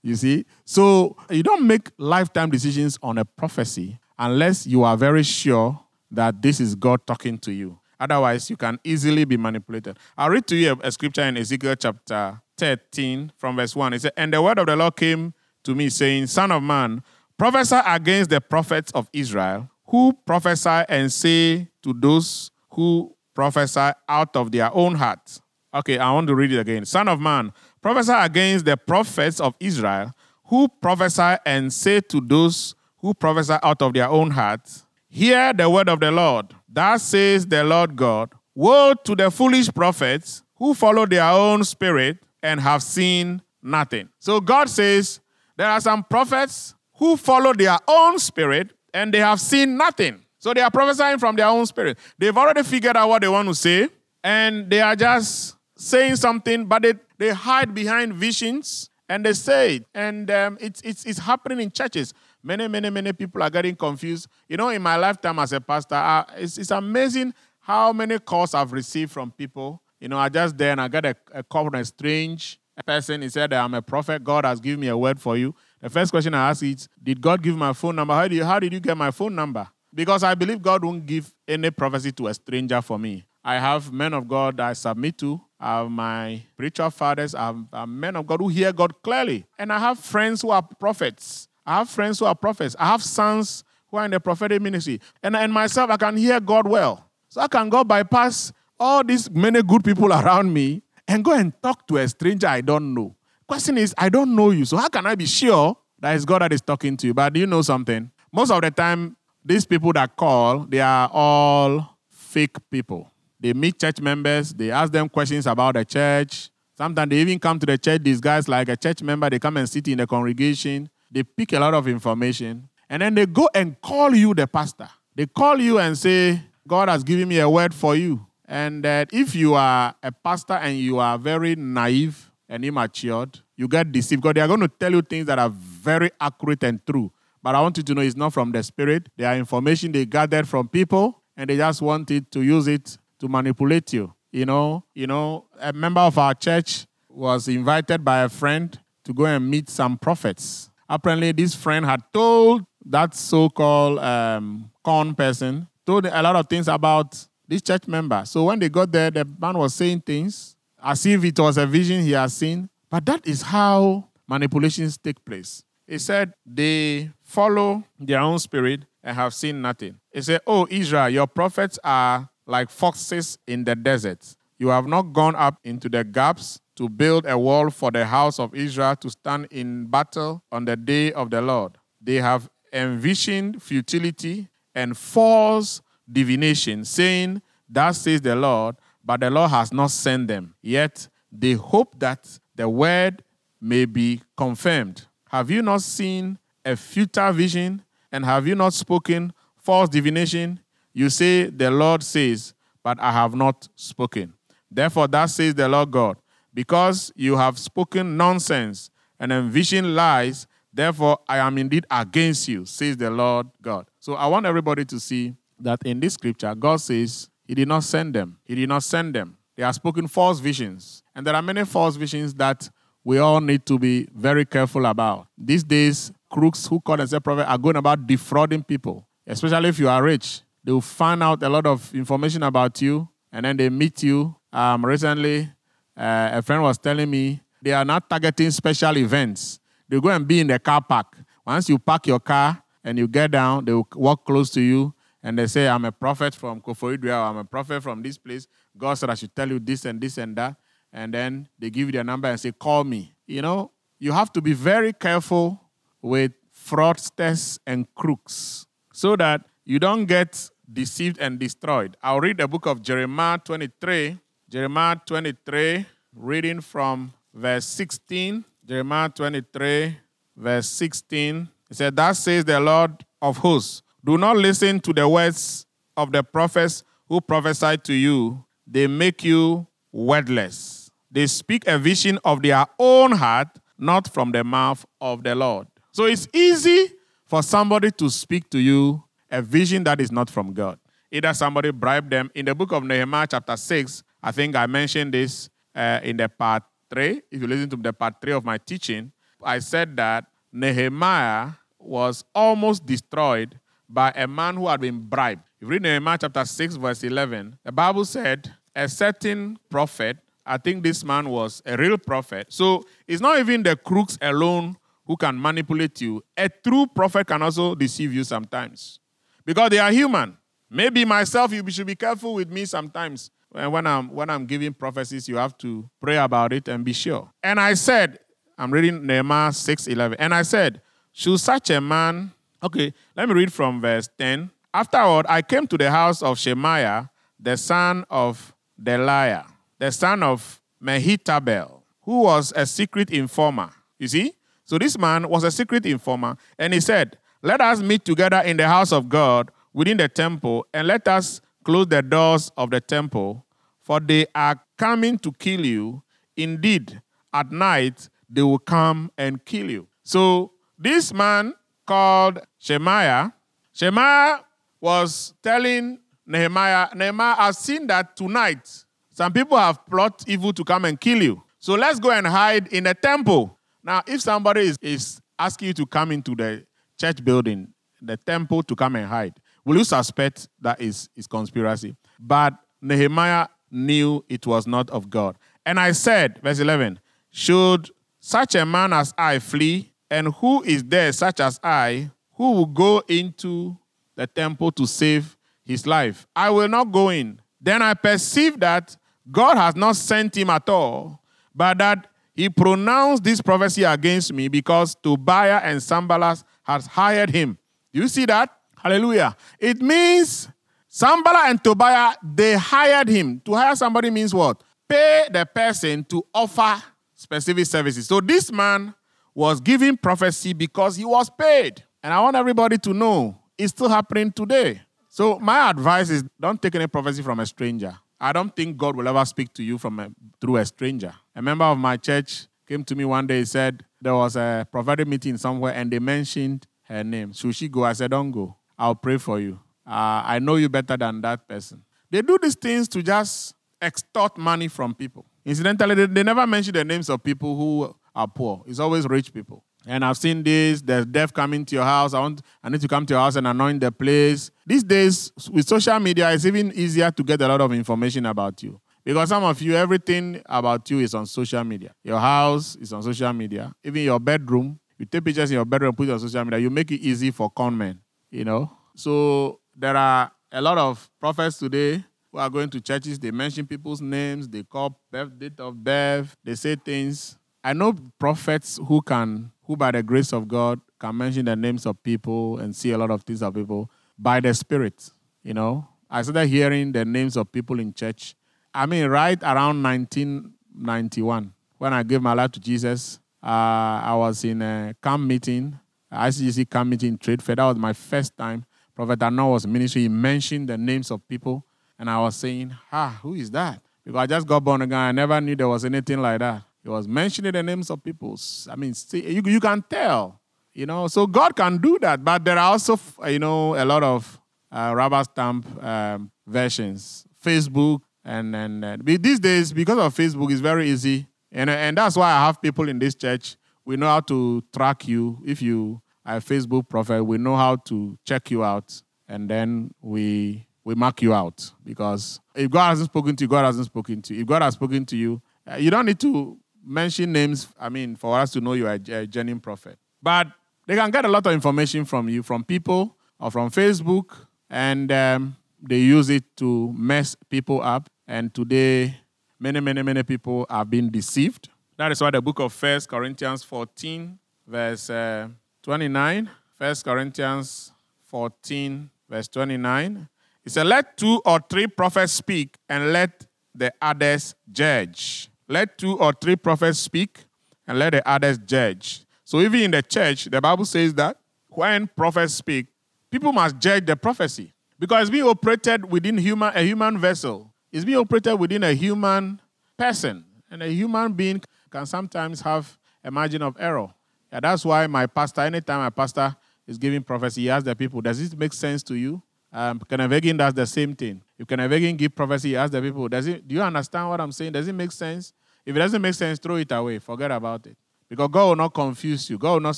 you see? So you don't make lifetime decisions on a prophecy unless you are very sure that this is God talking to you. Otherwise, you can easily be manipulated. I'll read to you a, scripture in Ezekiel chapter 13 from verse 1. It says, And the word of the Lord came to me, saying, Son of man, prophesy against the prophets of Israel who prophesy and say to those who prophesy out of their own hearts. Okay, I want to read it again. Son of man, prophesy against the prophets of Israel who prophesy and say to those who prophesy out of their own hearts, Hear the word of the Lord. Thus says the Lord God Woe to the foolish prophets who follow their own spirit and have seen nothing. So God says there are some prophets who follow their own spirit and they have seen nothing. So they are prophesying from their own spirit. They've already figured out what they want to say and they are just saying something, but they, they hide behind visions and they say it. And um, it's, it's, it's happening in churches. Many, many, many people are getting confused. You know, in my lifetime as a pastor, uh, it's, it's amazing how many calls I've received from people. You know, I just there and I got a, a call from a strange person. He said, I'm a prophet. God has given me a word for you. The first question I ask is, Did God give my phone number? How did, you, how did you get my phone number? Because I believe God won't give any prophecy to a stranger for me. I have men of God I submit to. I have my spiritual fathers. I have, I have men of God who hear God clearly. And I have friends who are prophets. I have friends who are prophets. I have sons who are in the prophetic ministry. And, and myself, I can hear God well. So I can go bypass all these many good people (laughs) around me and go and talk to a stranger I don't know. Question is, I don't know you. So how can I be sure that it's God that is talking to you? But do you know something? Most of the time, these people that call, they are all fake people. They meet church members, they ask them questions about the church. Sometimes they even come to the church disguised like a church member. They come and sit in the congregation. They pick a lot of information. And then they go and call you the pastor. They call you and say, God has given me a word for you. And that if you are a pastor and you are very naive and immature, you get deceived because they are going to tell you things that are very accurate and true. But I want you to know it's not from the spirit. They are information they gathered from people and they just wanted to use it to manipulate you. You know, you know, a member of our church was invited by a friend to go and meet some prophets. Apparently, this friend had told that so-called um, con person told a lot of things about this church member. So when they got there, the man was saying things as if it was a vision he had seen. But that is how manipulations take place. He said they follow their own spirit and have seen nothing. He said, Oh, Israel, your prophets are like foxes in the desert. You have not gone up into the gaps to build a wall for the house of Israel to stand in battle on the day of the Lord. They have envisioned futility and false divination, saying, Thus says the Lord, but the Lord has not sent them. Yet they hope that the word may be confirmed. Have you not seen a futile vision? And have you not spoken false divination? You say, The Lord says, but I have not spoken. Therefore, thus says the Lord God, because you have spoken nonsense and envisioned lies, therefore I am indeed against you, says the Lord God. So I want everybody to see that in this scripture, God says He did not send them. He did not send them. They have spoken false visions. And there are many false visions that we all need to be very careful about. These days, crooks who call themselves prophet are going about defrauding people, especially if you are rich. They will find out a lot of information about you and then they meet you. Um, recently, uh, a friend was telling me they are not targeting special events. They go and be in the car park. Once you park your car, and you get down, they will walk close to you and they say, I'm a prophet from Koforidua, I'm a prophet from this place. God said I should tell you this and this and that. And then they give you their number and say, Call me. You know, you have to be very careful with fraudsters and crooks so that you don't get deceived and destroyed. I'll read the book of Jeremiah 23. Jeremiah 23, reading from verse 16. Jeremiah 23, verse 16. He said, Thus says the Lord of hosts, do not listen to the words of the prophets who prophesy to you. They make you wordless. They speak a vision of their own heart, not from the mouth of the Lord. So it's easy for somebody to speak to you a vision that is not from God. Either somebody bribed them. In the book of Nehemiah, chapter 6, I think I mentioned this uh, in the part 3. If you listen to the part 3 of my teaching, I said that Nehemiah was almost destroyed by a man who had been bribed. If you read Nehemiah chapter 6, verse 11, the Bible said, a certain prophet, I think this man was a real prophet. So it's not even the crooks alone who can manipulate you. A true prophet can also deceive you sometimes because they are human. Maybe myself, you should be careful with me sometimes. When I'm when I'm giving prophecies, you have to pray about it and be sure. And I said, I'm reading Nehemiah 6:11. And I said, Should such a man okay, let me read from verse 10. Afterward, I came to the house of Shemaiah, the son of Delaiah, the son of Mehetabel, who was a secret informer. You see? So this man was a secret informer, and he said, Let us meet together in the house of God within the temple, and let us close the doors of the temple, for they are coming to kill you. Indeed, at night they will come and kill you. So this man called Shemaiah, Shemaiah was telling Nehemiah, Nehemiah, I've seen that tonight some people have plot evil to come and kill you. So let's go and hide in the temple. Now, if somebody is, is asking you to come into the church building, the temple to come and hide, will you suspect that is, is conspiracy? But Nehemiah knew it was not of God. And I said, verse 11, should such a man as I flee? And who is there such as I who will go into the temple to save his life? I will not go in. Then I perceived that God has not sent him at all, but that he pronounced this prophecy against me because Tobiah and Sanballat has hired him. Do you see that? Hallelujah. It means Sanballat and Tobiah, they hired him. To hire somebody means what? Pay the person to offer specific services. So this man was giving prophecy because he was paid. And I want everybody to know it's still happening today. So my advice is don't take any prophecy from a stranger. I don't think God will ever speak to you from a, through a stranger. A member of my church came to me one day. He said there was a prophetic meeting somewhere and they mentioned her name. Should she go? I said, Don't go. I'll pray for you. Uh, I know you better than that person. They do these things to just extort money from people. Incidentally, they, they never mention the names of people who are poor. It's always rich people. And I've seen this. There's death coming to your house. I want. I need to come to your house and anoint the place. These days, with social media, it's even easier to get a lot of information about you. Because some of you, everything about you is on social media. Your house is on social media. Even your bedroom, you take pictures in your bedroom put it on social media. You make it easy for conmen, you know. So there are a lot of prophets today who are going to churches. They mention people's names. They call birth, date of birth. They say things. I know prophets who can who by the grace of God can mention the names of people and see a lot of things of people by the Spirit. You know, I started hearing the names of people in church. I mean, right around 1991, when I gave my life to Jesus, uh, I was in a camp meeting, ICGC camp meeting in Trade Fair. That was my first time. Prophet Annor was ministry. He mentioned the names of people, and I was saying, "Ah, who is that?" Because I just got born again. I never knew there was anything like that. He was mentioning the names of people. I mean, see, you, you can tell, you know. So God can do that, but there are also, you know, a lot of uh, rubber stamp um, versions, Facebook, and and uh, these days because of Facebook, it's very easy, and and that's why I have people in this church. We know how to track you if you are a Facebook profile. We know how to check you out, and then we we mark you out because if God hasn't spoken to you, God hasn't spoken to you. If God has spoken to you, uh, you don't need to mention names, I mean, for us to know you are a genuine prophet. But they can get a lot of information from you, from people or from Facebook, and um, they use it to mess people up. And today, many, many, many people have been deceived. That is why the book of First Corinthians 14, verse uh, 29, 1 Corinthians 14, verse 29, it said, Let two or three prophets speak, and let the others judge. Let two or three prophets speak, and let the others judge. So even in the church, the Bible says that when prophets speak, people must judge the prophecy because it's being operated within human, a human vessel. It's being operated within a human person, and a human being can sometimes have a margin of error. Yeah, that's why my pastor, anytime my pastor is giving prophecy, he asks the people, "Does it make sense to you?" Um, Hagin does the same thing. If Hagin give prophecy, he asks the people, does it, do you understand what I'm saying? Does it make sense? If it doesn't make sense, throw it away. Forget about it. Because God will not confuse you. God will not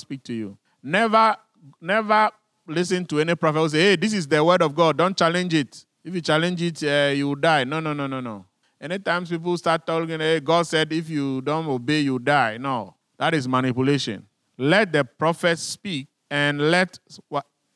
speak to you. Never, never listen to any prophet who say, hey, this is the word of God. Don't challenge it. If you challenge it, uh, you will die. No, no, no, no, no. Anytime people start talking, hey, God said if you don't obey, you die. No, that is manipulation. Let the prophet speak and let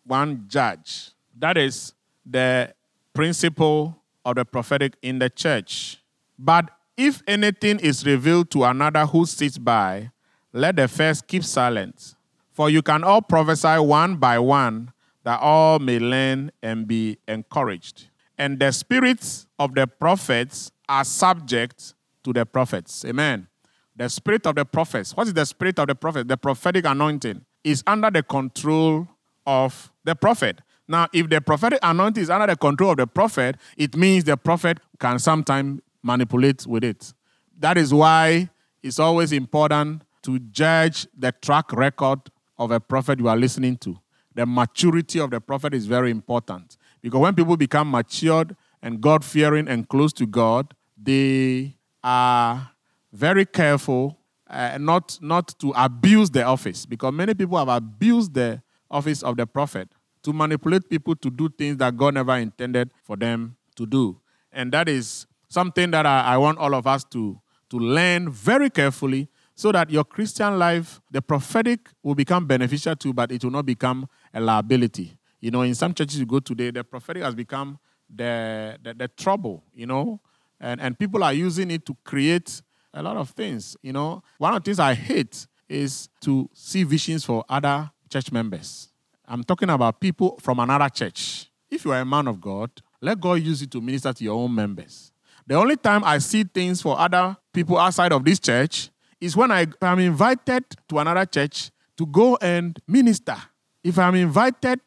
one judge. That is the principle of the prophetic in the church. But if anything is revealed to another who sits by, let the first keep silent. For you can all prophesy one by one, that all may learn and be encouraged. And the spirits of the prophets are subject to the prophets. Amen. The spirit of the prophets. What is the spirit of the prophet? The prophetic anointing is under the control of the prophet. Now, if the prophetic anointing is under the control of the prophet, it means the prophet can sometimes manipulate with it. That is why it's always important to judge the track record of a prophet you are listening to. The maturity of the prophet is very important because when people become matured and God fearing and close to God, they are very careful uh, not, not to abuse the office because many people have abused the office of the prophet to manipulate people to do things that God never intended for them to do. And that is something that I, I want all of us to, to learn very carefully so that your Christian life, the prophetic will become beneficial to, but it will not become a liability. You know, in some churches you go today, the prophetic has become the, the, the trouble, you know, and, and people are using it to create a lot of things. You know, one of the things I hate is to see visions for other church members. I'm talking about people from another church. If you are a man of God, let God use you to minister to your own members. The only time I see things for other people outside of this church is when I am invited to another church to go and minister. If I'm invited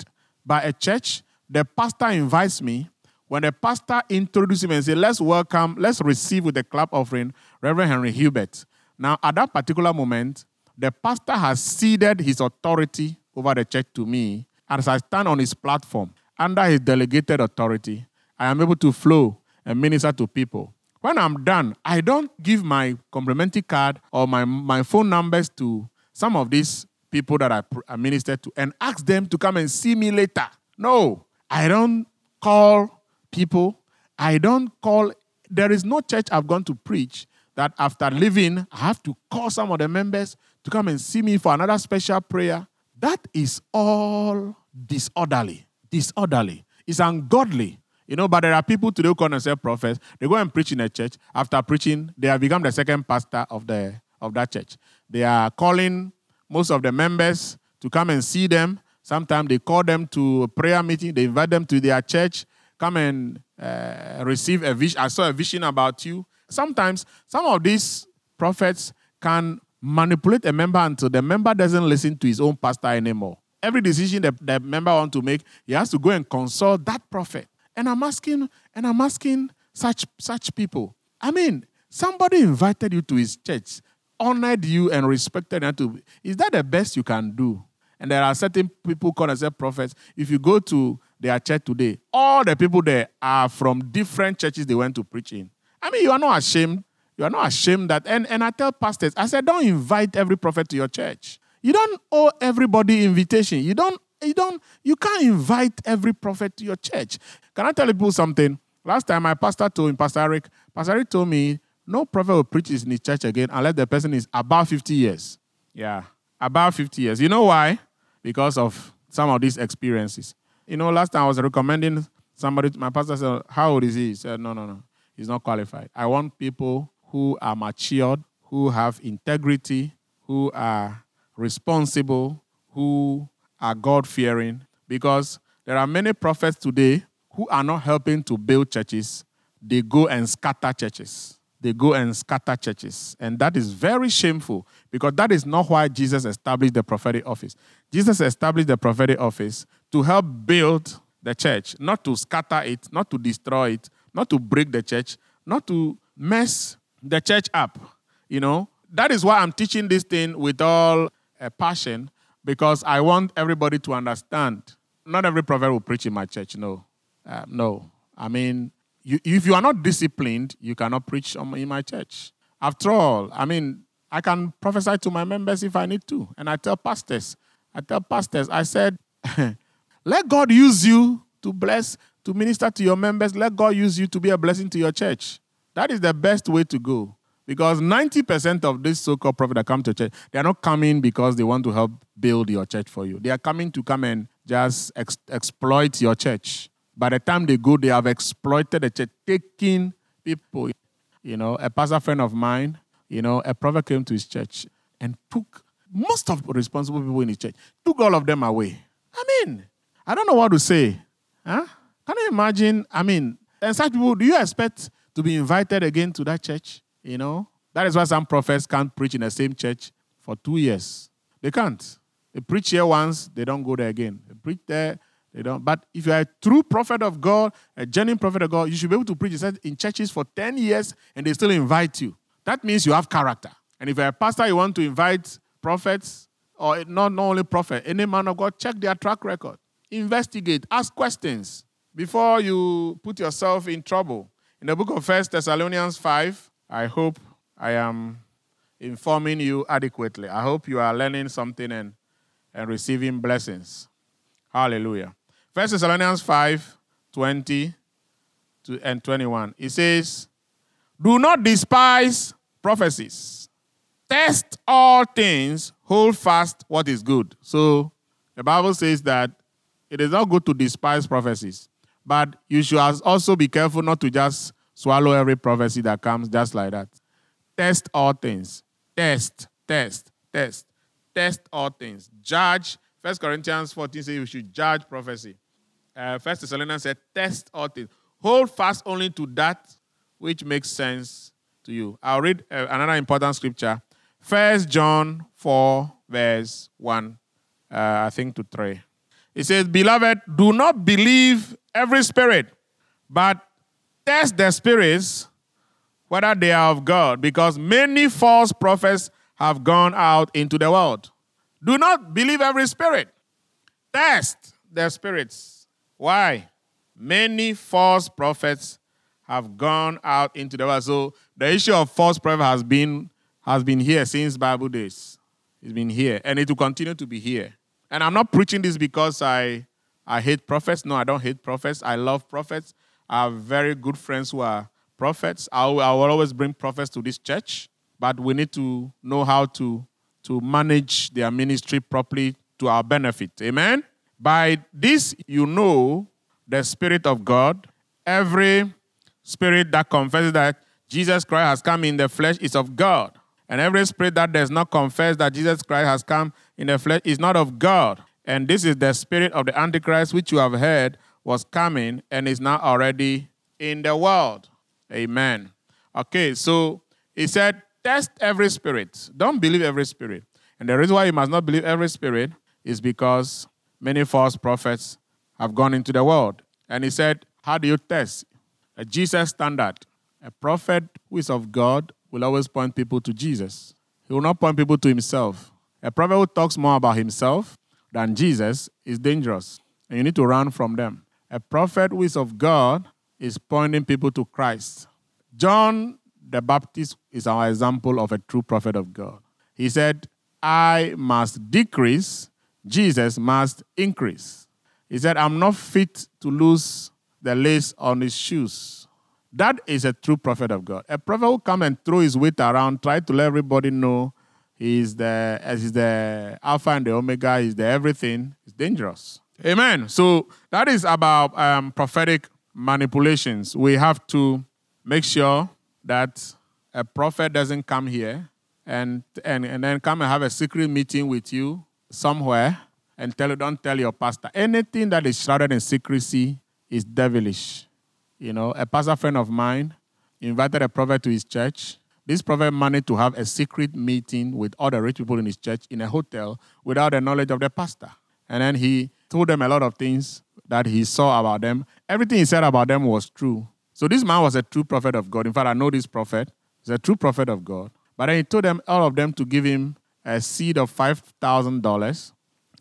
by a church, the pastor invites me. When the pastor introduces me and says, Let's welcome, let's receive with the clap offering Reverend Henry Hubert. Now, at that particular moment, the pastor has ceded his authority over the church to me. As I stand on his platform, under his delegated authority, I am able to flow and minister to people. When I'm done, I don't give my complimentary card or my, my phone numbers to some of these people that I, I minister to and ask them to come and see me later. No, I don't call people. I don't call. There is no church I've gone to preach that after leaving, I have to call some of the members to come and see me for another special prayer. That is all disorderly. Disorderly. It's ungodly. You know, but there are people today who call themselves prophets. They go and preach in a church. After preaching, they have become the second pastor of the of that church. They are calling most of the members to come and see them. Sometimes they call them to a prayer meeting. They invite them to their church. Come and uh, receive a vision. I saw a vision about you. Sometimes some of these prophets can manipulate a member until the member doesn't listen to his own pastor anymore. Every decision that the member wants to make, he has to go and consult that prophet. And I'm asking, and I'm asking such such people. I mean, somebody invited you to his church, honored you and respected you. Is that the best you can do? And there are certain people called as prophets. If you go to their church today, all the people there are from different churches they went to preach in. I mean, you are not ashamed. You are not ashamed that. And, and I tell pastors, I said, don't invite every prophet to your church. You don't owe everybody invitation. You don't, you don't, you can't invite every prophet to your church. Can I tell people something? Last time my pastor told me, Pastor Eric, Pastor Eric told me, no prophet will preach in his church again unless the person is about 50 years. Yeah, about 50 years. You know why? Because of some of these experiences. You know, last time I was recommending somebody, to my pastor said, How old is he? He said, No, no, no. He's not qualified. I want people who are matured, who have integrity, who are responsible, who are God fearing. Because there are many prophets today who are not helping to build churches, they go and scatter churches. They go and scatter churches. And that is very shameful because that is not why Jesus established the prophetic office. Jesus established the prophetic office to help build the church, not to scatter it, not to destroy it, not to break the church, not to mess the church up. You know, that is why I'm teaching this thing with all uh, passion because I want everybody to understand. Not every prophet will preach in my church. No, uh, no. I mean, you, if you are not disciplined, you cannot preach in my church. After all, I mean, I can prophesy to my members if I need to. And I tell pastors, I tell pastors, I said, (laughs) let God use you to bless, to minister to your members. Let God use you to be a blessing to your church. That is the best way to go. Because 90% of this so called prophet that come to church, they are not coming because they want to help build your church for you. They are coming to come and just ex- exploit your church. By the time they go, they have exploited the church, taking people. You know, a pastor friend of mine, you know, a prophet came to his church and took most of the responsible people in his church, took all of them away. I mean, I don't know what to say. Huh? Can you imagine? I mean, and such people, do you expect to be invited again to that church? You know, that is why some prophets can't preach in the same church for two years. They can't. They preach here once, they don't go there again. They preach there, they don't. But if you are a true prophet of God, a genuine prophet of God, you should be able to preach in churches for 10 years and they still invite you. That means you have character. And if you're a pastor, you want to invite prophets, or not, not only prophet, any man of God, check their track record. Investigate, ask questions before you put yourself in trouble. In the book of First Thessalonians 5, I hope I am informing you adequately. I hope you are learning something and and receiving blessings. Hallelujah. First Thessalonians 5 20 and 21. It says, Do not despise prophecies. Test all things, hold fast what is good. So the Bible says that it is not good to despise prophecies, but you should also be careful not to just swallow every prophecy that comes just like that. Test all things. Test, test, test test all things. Judge. First Corinthians 14 says we should judge prophecy. Uh, First Thessalonians said, test all things. Hold fast only to that which makes sense to you. I'll read uh, another important scripture. First John 4, verse 1, uh, I think to 3. It says, Beloved, do not believe every spirit, but test the spirits whether they are of God, because many false prophets have gone out into the world. Do not believe every spirit. Test their spirits. Why? Many false prophets have gone out into the world. So the issue of false prophet has been has been here since Bible days. It's been here, and it will continue to be here. And I'm not preaching this because I I hate prophets. No, I don't hate prophets. I love prophets. Have very good friends who are prophets. I will, I will always bring prophets to this church but we need to know how to, to manage their ministry properly to our benefit. Amen? By this, you know the Spirit of God. Every spirit that confesses that Jesus Christ has come in the flesh is of God. And every spirit that does not confess that Jesus Christ has come in the flesh is not of God. And this is the spirit of the Antichrist, which you have heard was coming and is now already in the world. Amen. Okay, so he said, Test every spirit. Don't believe every spirit. And the reason why you must not believe every spirit is because many false prophets have gone into the world. And he said, How do you test? A Jesus standard. A prophet who is of God will always point people to Jesus. He will not point people to himself. A prophet who talks more about himself than Jesus is dangerous, and you need to run from them. A prophet who is of God is pointing people to Christ. John the Baptist is our example of a true prophet of God. He said, I must decrease, Jesus must increase. He said, I'm not fit to lose the lace on his shoes. That is a true prophet of God. A prophet who come and throw his weight around, try to let everybody know he's the he's the Alpha and the Omega, he's the everything, is dangerous. Amen. So that is about um, prophetic manipulations. We have to make sure that a prophet doesn't come here and, and, and then come and have a secret meeting with you somewhere and tell you, don't tell your pastor. Anything that is shrouded in secrecy is devilish. You know, a pastor friend of mine invited a prophet to his church. This prophet managed to have a secret meeting with other rich people in his church in a hotel without the knowledge of the pastor. And then he told them a lot of things that he saw about them. Everything he said about them was true. So this man was a true prophet of God. In fact, I know this prophet. He's a true prophet of God. But then he told them, all of them, to give him a seed of $5,000.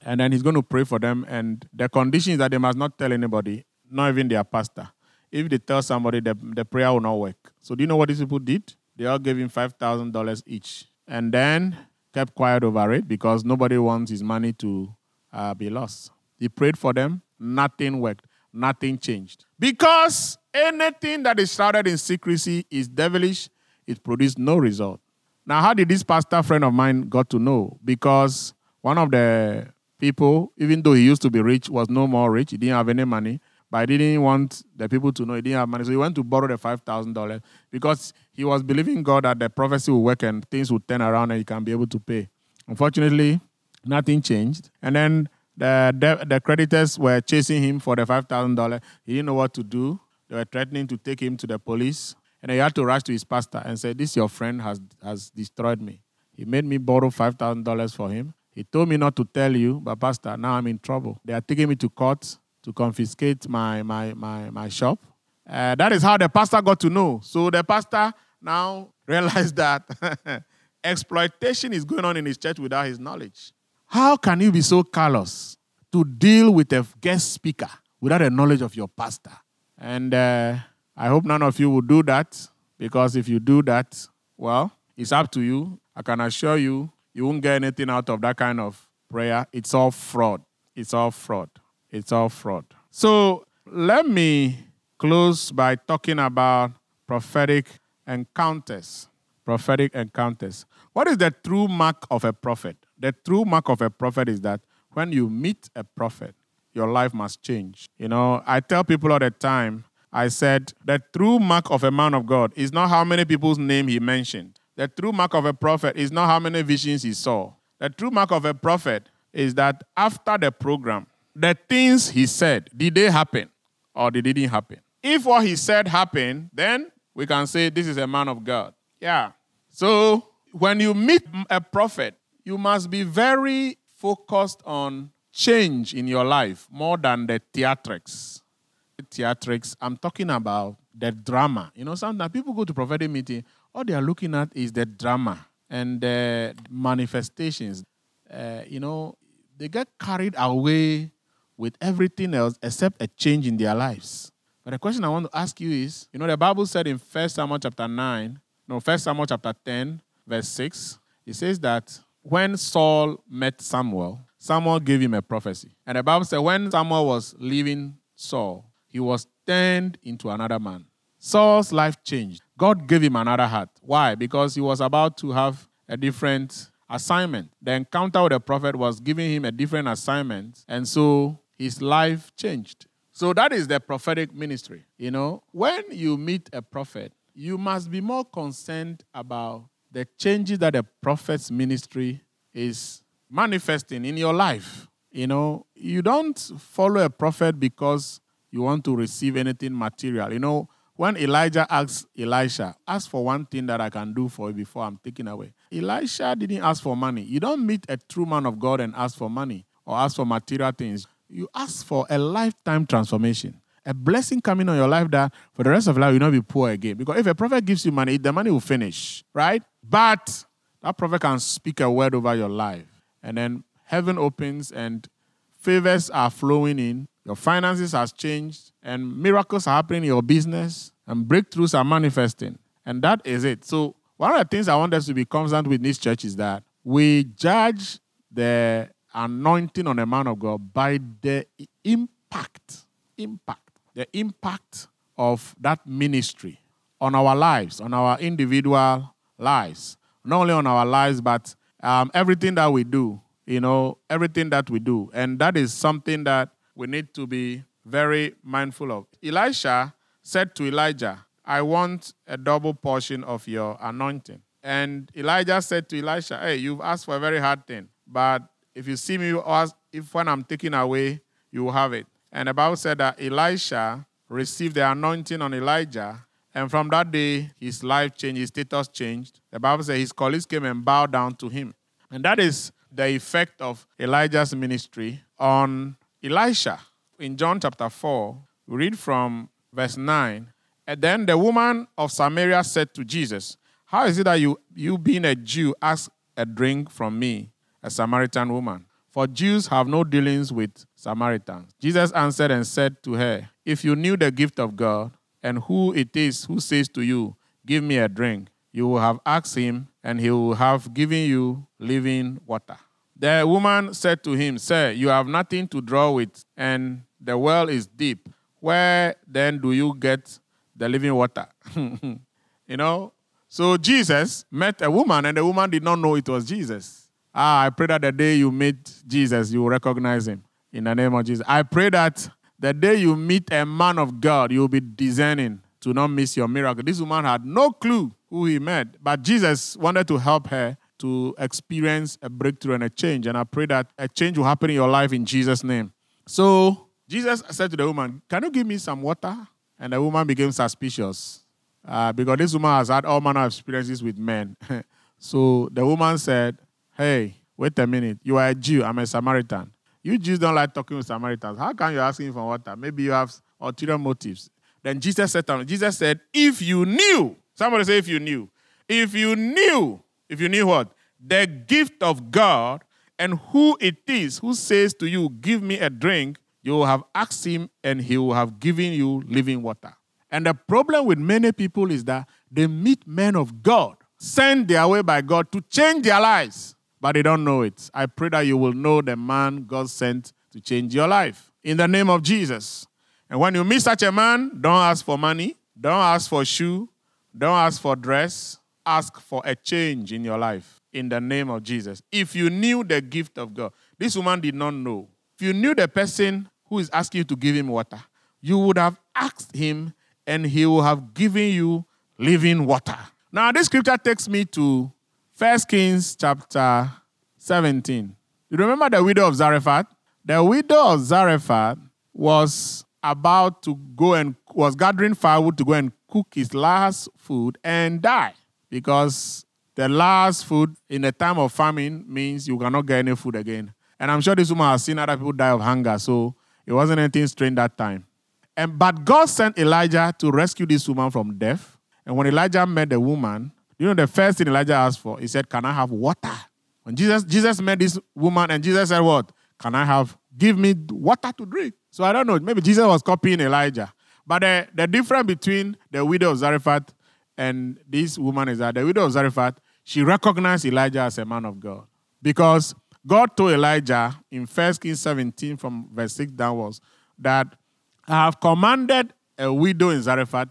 And then he's going to pray for them. And the condition is that they must not tell anybody, not even their pastor. If they tell somebody, the, the prayer will not work. So do you know what these people did? They all gave him $5,000 each. And then kept quiet over it because nobody wants his money to uh, be lost. He prayed for them. Nothing worked. Nothing changed. Because Anything that is shrouded in secrecy is devilish. It produced no result. Now, how did this pastor friend of mine got to know? Because one of the people, even though he used to be rich, was no more rich. He didn't have any money. but he didn't want the people to know he didn't have money. So he went to borrow the $5,000 because he was believing God that the prophecy will work and things would turn around and he can be able to pay. Unfortunately, nothing changed. And then the, the, the creditors were chasing him for the $5,000. He didn't know what to do. They were threatening to take him to the police. And he had to rush to his pastor and say, This your friend has, has destroyed me. He made me borrow $5,000 for him. He told me not to tell you, but Pastor, now I'm in trouble. They are taking me to court to confiscate my, my, my, my shop. Uh, that is how the pastor got to know. So the pastor now (laughs) realized that (laughs) exploitation is going on in his church without his knowledge. How can you be so callous to deal with a guest speaker without the knowledge of your pastor? And uh, I hope none of you will do that because if you do that, well, it's up to you. I can assure you, you won't get anything out of that kind of prayer. It's all fraud. It's all fraud. It's all fraud. So let me close by talking about prophetic encounters. Prophetic encounters. What is the true mark of a prophet? The true mark of a prophet is that when you meet a prophet, your life must change. You know, I tell people all the time, I said, the true mark of a man of God is not how many people's name he mentioned. The true mark of a prophet is not how many visions he saw. The true mark of a prophet is that after the program, the things he said, did they happen or they didn't happen? If what he said happened, then we can say this is a man of God. Yeah. So when you meet a prophet, you must be very focused on change in your life more than the theatrics. The Theatrics, I'm talking about the drama. You know, sometimes people go to prophetic meeting, all they are looking at is the drama and the manifestations. Uh, you know, they get carried away with everything else except a change in their lives. But the question I want to ask you is, you know, the Bible said in 1 Samuel chapter 9, no, 1 Samuel chapter 10, verse 6, it says that when Saul met Samuel, Samuel gave him a prophecy. And the Bible said when Samuel was leaving Saul, he was turned into another man. Saul's life changed. God gave him another heart. Why? Because he was about to have a different assignment. The encounter with the prophet was giving him a different assignment. And so his life changed. So that is the prophetic ministry. You know, when you meet a prophet, you must be more concerned about the changes that the prophet's ministry is manifesting in your life. You know, you don't follow a prophet because you want to receive anything material. You know, when Elijah asks Elisha, ask for one thing that I can do for you before I'm taken away. Elisha didn't ask for money. You don't meet a true man of God and ask for money or ask for material things. You ask for a lifetime transformation a blessing coming on your life that for the rest of life you'll not be poor again. Because if a prophet gives you money, the money will finish, right? But that prophet can speak a word over your life. And then heaven opens and favors are flowing in. Your finances has changed and miracles are happening in your business and breakthroughs are manifesting. And that is it. So one of the things I want us to be constant with this church is that we judge the anointing on a man of God by the impact, impact the impact of that ministry on our lives, on our individual lives. Not only on our lives, but um, everything that we do, you know, everything that we do. And that is something that we need to be very mindful of. Elisha said to Elijah, I want a double portion of your anointing. And Elijah said to Elisha, Hey, you've asked for a very hard thing, but if you see me, if when I'm taken away, you will have it. And the Bible said that Elisha received the anointing on Elijah. And from that day, his life changed, his status changed. The Bible says his colleagues came and bowed down to him. And that is the effect of Elijah's ministry on Elisha. In John chapter 4, we read from verse 9. And then the woman of Samaria said to Jesus, How is it that you, you being a Jew, ask a drink from me, a Samaritan woman? For Jews have no dealings with Samaritans. Jesus answered and said to her, If you knew the gift of God and who it is who says to you, Give me a drink, you will have asked him, and he will have given you living water. The woman said to him, Sir, you have nothing to draw with, and the well is deep. Where then do you get the living water? (laughs) you know? So Jesus met a woman, and the woman did not know it was Jesus. Ah, I pray that the day you meet Jesus, you will recognize him in the name of Jesus. I pray that The day you meet a man of God, you'll be discerning to not miss your miracle. This woman had no clue who he met, but Jesus wanted to help her to experience a breakthrough and a change. And I pray that a change will happen in your life in Jesus' name. So Jesus said to the woman, Can you give me some water? And the woman became suspicious uh, because this woman has had all manner of experiences with men. (laughs) so the woman said, Hey, wait a minute. You are a Jew, I'm a Samaritan. You Jews don't like talking with Samaritans. How can you ask him for water? Maybe you have ulterior motives. Then Jesus said to him, Jesus said, If you knew, somebody say, if you knew, if you knew, if you knew what? The gift of God and who it is who says to you, Give me a drink, you will have asked him and he will have given you living water. And the problem with many people is that they meet men of God, sent their way by God to change their lives, but they don't know it. I pray that you will know the man God sent to change your life. In the name of Jesus. And when you meet such a man, don't ask for money, don't ask for shoe, don't ask for dress, ask for a change in your life in the name of Jesus. If you knew the gift of God, this woman did not know. If you knew the person who is asking you to give him water, you would have asked him and he would have given you living water. Now, this scripture takes me to 1 Kings chapter 17. You remember the widow of Zarephath? The widow of Zarephath was about to go and was gathering firewood to go and cook his last food and die because the last food in a time of famine means you cannot get any food again. And I'm sure this woman has seen other people die of hunger, so it wasn't anything strange that time. And but God sent Elijah to rescue this woman from death. And when Elijah met the woman, you know the first thing Elijah asked for, he said, Can I have water? When Jesus, Jesus met this woman, and Jesus said, What? Can I have give me water to drink? So I don't know. Maybe Jesus was copying Elijah. But the, the difference between the widow of Zarephath and this woman is that the widow of Zarephath, she recognized Elijah as a man of God. Because God told Elijah in 1 Kings 17 from verse 6 downwards that I have commanded a widow in Zarephath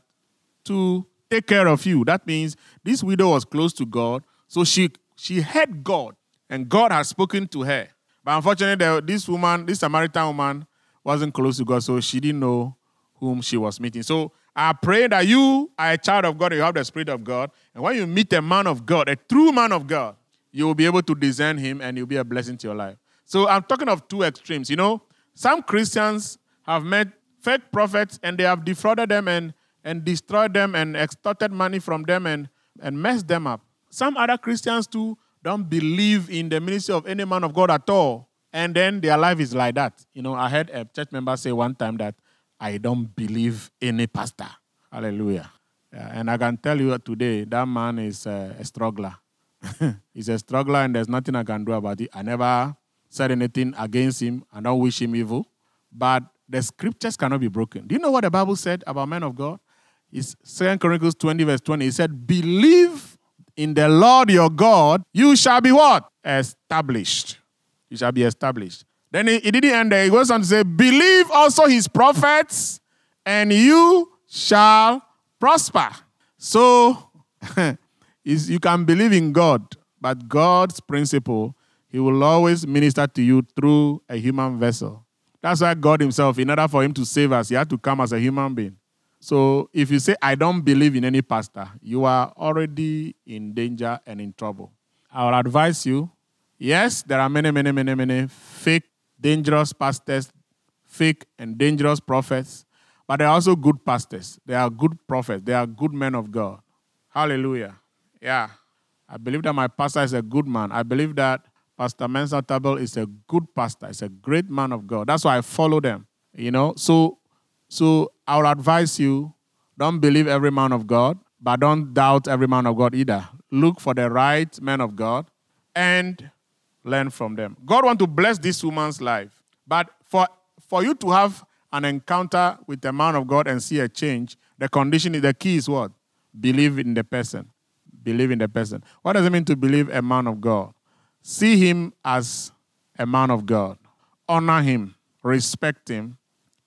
to take care of you. That means this widow was close to God, so she she heard God, and God has spoken to her. But unfortunately, this woman, this Samaritan woman, wasn't close to God, so she didn't know whom she was meeting. So I pray that you are a child of God you have the Spirit of God. And when you meet a man of God, a true man of God, you will be able to discern him and he'll be a blessing to your life. So I'm talking of two extremes. You know, some Christians have met fake prophets and they have defrauded them and, and destroyed them and extorted money from them and, and messed them up. Some other Christians too don't believe in the ministry of any man of God at all. And then their life is like that. You know, I heard a church member say one time that I don't believe any pastor. Hallelujah. Yeah, and I can tell you today, that man is a, a struggler. (laughs) He's a struggler, and there's nothing I can do about it. I never said anything against him. I don't wish him evil. But the scriptures cannot be broken. Do you know what the Bible said about men of God? It's 2 Chronicles 20, verse 20. It said, Believe in the Lord your God, you shall be what? Established. You shall be established. Then he, he didn't end there. He goes on to say, Believe also his prophets, and you shall prosper. So (laughs) you can believe in God, but God's principle, he will always minister to you through a human vessel. That's why God Himself, in order for Him to save us, He had to come as a human being. So if you say, I don't believe in any pastor, you are already in danger and in trouble. I will advise you yes, there are many, many, many, many fake, dangerous pastors, fake and dangerous prophets, but there are also good pastors. They are good prophets. They are good men of God. Hallelujah. Yeah. I believe that my pastor is a good man. I believe that Pastor Mensa Otabil is a good pastor. He's a great man of God. That's why I follow them. You know, so so I will advise you: don't believe every man of God, but don't doubt every man of God either. Look for the right man of God and learn from them. God want to bless this woman's life, but for for you to have an encounter with a man of God and see a change, the condition the key is what? Believe in the person. Believe in the person. What does it mean to believe a man of God? See him as a man of God. Honor him, respect him,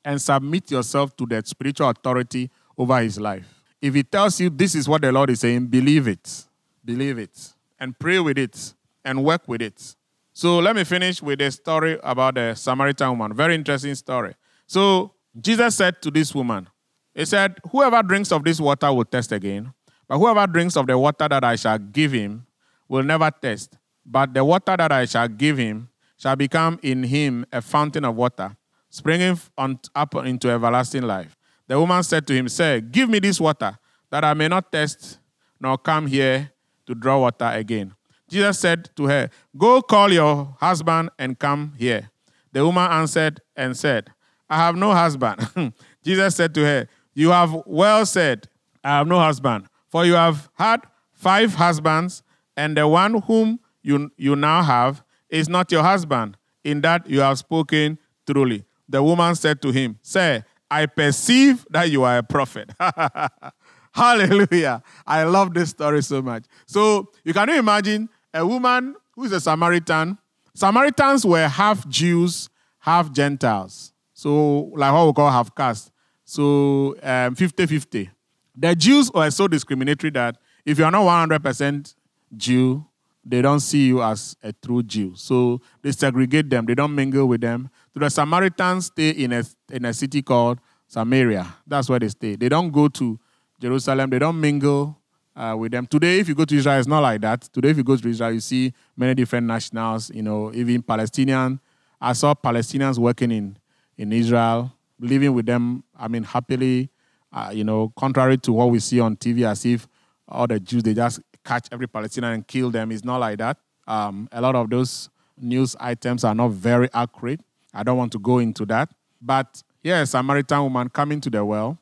and submit yourself to that spiritual authority over his life. If he tells you this is what the Lord is saying, believe it. Believe it. And pray with it and work with it. So let me finish with a story about the Samaritan woman. Very interesting story. So Jesus said to this woman, He said, Whoever drinks of this water will thirst again, but whoever drinks of the water that I shall give him will never thirst. But the water that I shall give him shall become in him a fountain of water, springing on, up into everlasting life. The woman said to him, Sir, give me this water, that I may not thirst nor come here to draw water again. Jesus said to her, Go call your husband and come here. The woman answered and said, I have no husband. (laughs) Jesus said to her, You have well said, I have no husband, for you have had five husbands, and the one whom you, you now have is not your husband. In that you have spoken truly. The woman said to him, Sir, I perceive that you are a prophet. (laughs) Hallelujah. I love this story so much. So you can imagine a woman who is a Samaritan. Samaritans were half Jews, half Gentiles. So, like what we call half caste. So, um, 50 50. The Jews were so discriminatory that if you are not 100% Jew, they don't see you as a true Jew. So they segregate them, they don't mingle with them. So the Samaritans stay in a, in a city called Samaria. That's where they stay. They don't go to Jerusalem, they don't mingle uh, with them. Today, if you go to Israel, it's not like that. Today, if you go to Israel, you see many different nationals, you know, even Palestinian. I saw Palestinians working in, in Israel, living with them, I mean, happily, uh, you know, contrary to what we see on TV as if all the Jews, they just catch every Palestinian and kill them. It's not like that. Um, a lot of those news items are not very accurate. I don't want to go into that. But a Samaritan woman coming to the well.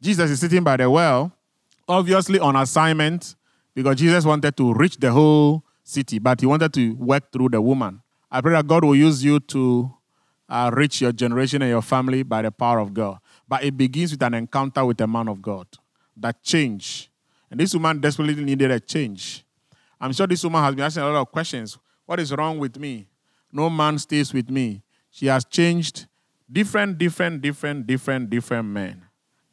Jesus is sitting by the well, obviously on assignment because Jesus wanted to reach the whole city, but he wanted to work through the woman. I pray that God will use you to uh, reach your generation and your family by the power of God. But it begins with an encounter with a man of God. That change and this woman desperately needed a change. I'm sure this woman has been asking a lot of questions. What is wrong with me? No man stays with me. She has changed different, different, different, different, different men.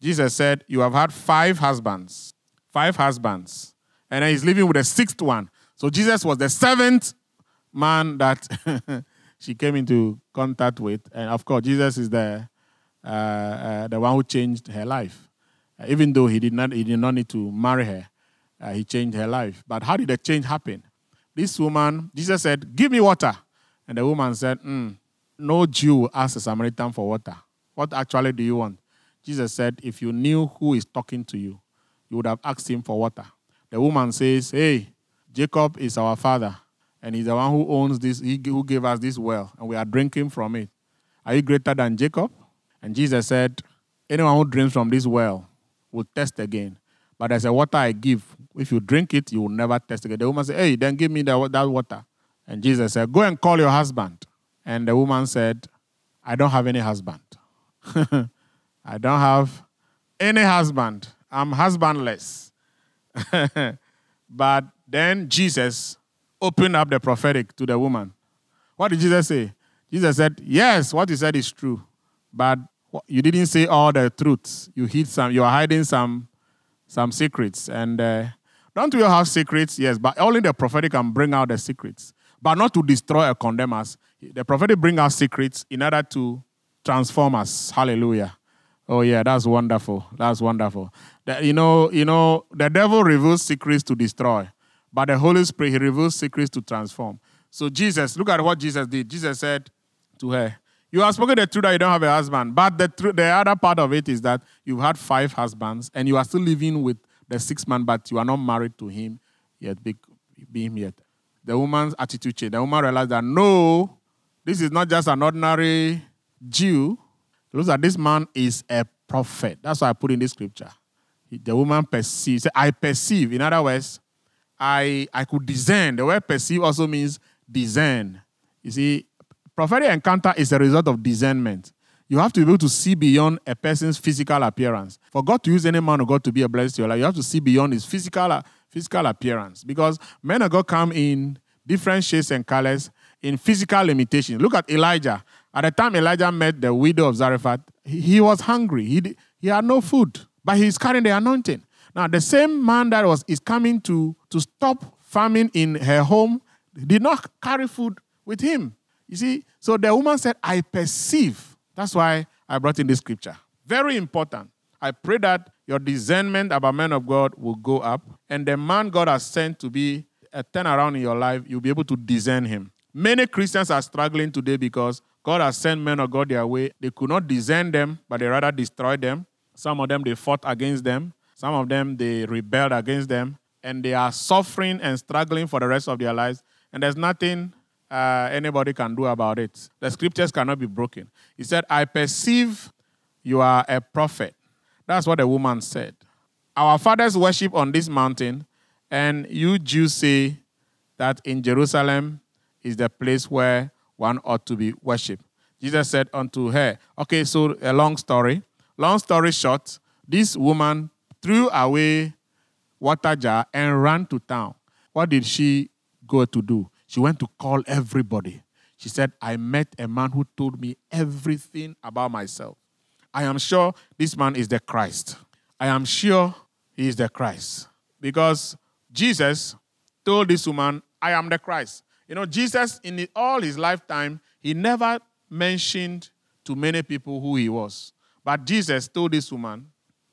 Jesus said, You have had five husbands. Five husbands. And then he's living with a sixth one. So Jesus was the seventh man that (laughs) she came into contact with. And of course, Jesus is the, uh, uh, the one who changed her life. Uh, even though he did not, he did not need to marry her, uh, he changed her life. But how did the change happen? This woman, Jesus said, Give me water. And the woman said, mm, No Jew asks a Samaritan for water. What actually do you want? Jesus said, If you knew who is talking to you, you would have asked him for water. The woman says, Hey, Jacob is our father, and he's the one who owns this, he who gave us this well, and we are drinking from it. Are you greater than Jacob? And Jesus said, Anyone who drinks from this well will test again. But there's a water I give. If you drink it, you will never test again. The woman said, Hey, then give me the, that water. And Jesus said, Go and call your husband. And the woman said, I don't have any husband. (laughs) I don't have any husband. I'm husbandless. (laughs) but then Jesus opened up the prophetic to the woman. What did Jesus say? Jesus said, Yes, what you said is true. But you didn't say all the truths. You hid some. You are hiding some, some secrets. And uh, don't we all have secrets? Yes, but only the prophetic can bring out the secrets, but not to destroy or condemn us. The prophetic bring out secrets in order to transform us. Hallelujah. Oh yeah, that's wonderful. That's wonderful. The, you know, you know, the devil reveals secrets to destroy, but the Holy Spirit he reveals secrets to transform. So Jesus, look at what Jesus did. Jesus said to her, you have spoken the truth that you don't have a husband. But the, tr- the other part of it is that you've had five husbands and you are still living with the sixth man, but you are not married to him yet, be, him yet. The woman's attitude changed. The woman realized that no, this is not just an ordinary Jew. Looks like this man is a prophet. That's why I put in this scripture. The woman perceives. I perceive. In other words, I I could discern. The word perceive also means discern. You see, Prophetic encounter is a result of discernment. You have to be able to see beyond a person's physical appearance. For God to use any man of God to be a blessing to your life, you have to see beyond his physical, physical appearance. Because men of God come in different shapes and colors, in physical limitations. Look at Elijah. At the time Elijah met the widow of Zarephath, he, was hungry. He, he had no food, but he's carrying the anointing. Now, the same man that was is coming to, to stop famine in her home did not carry food with him. You see, so the woman said, I perceive. That's why I brought in this scripture. Very important. I pray that your discernment about men of God will go up, and the man God has sent to be a turnaround in your life, you'll be able to discern him. Many Christians are struggling today because God has sent men of God their way. They could not discern them, but they rather destroyed them. Some of them they fought against them. Some of them they rebelled against them, and they are suffering and struggling for the rest of their lives. And there's nothing uh, anybody can do about it. The scriptures cannot be broken. He said, I perceive you are a prophet. That's what the woman said. Our fathers worship on this mountain, and you Jews say that in Jerusalem is the place where one ought to be worshipped. Jesus said unto her, Okay, so a long story. Long story short, this woman threw away water jar and ran to town. What did she go to do? She went to call everybody. She said, I met a man who told me everything about myself. I am sure this man is the Christ. I am sure he is the Christ. Because Jesus told this woman, I am the Christ. You know, Jesus, in all his lifetime, he never mentioned to many people who he was. But Jesus told this woman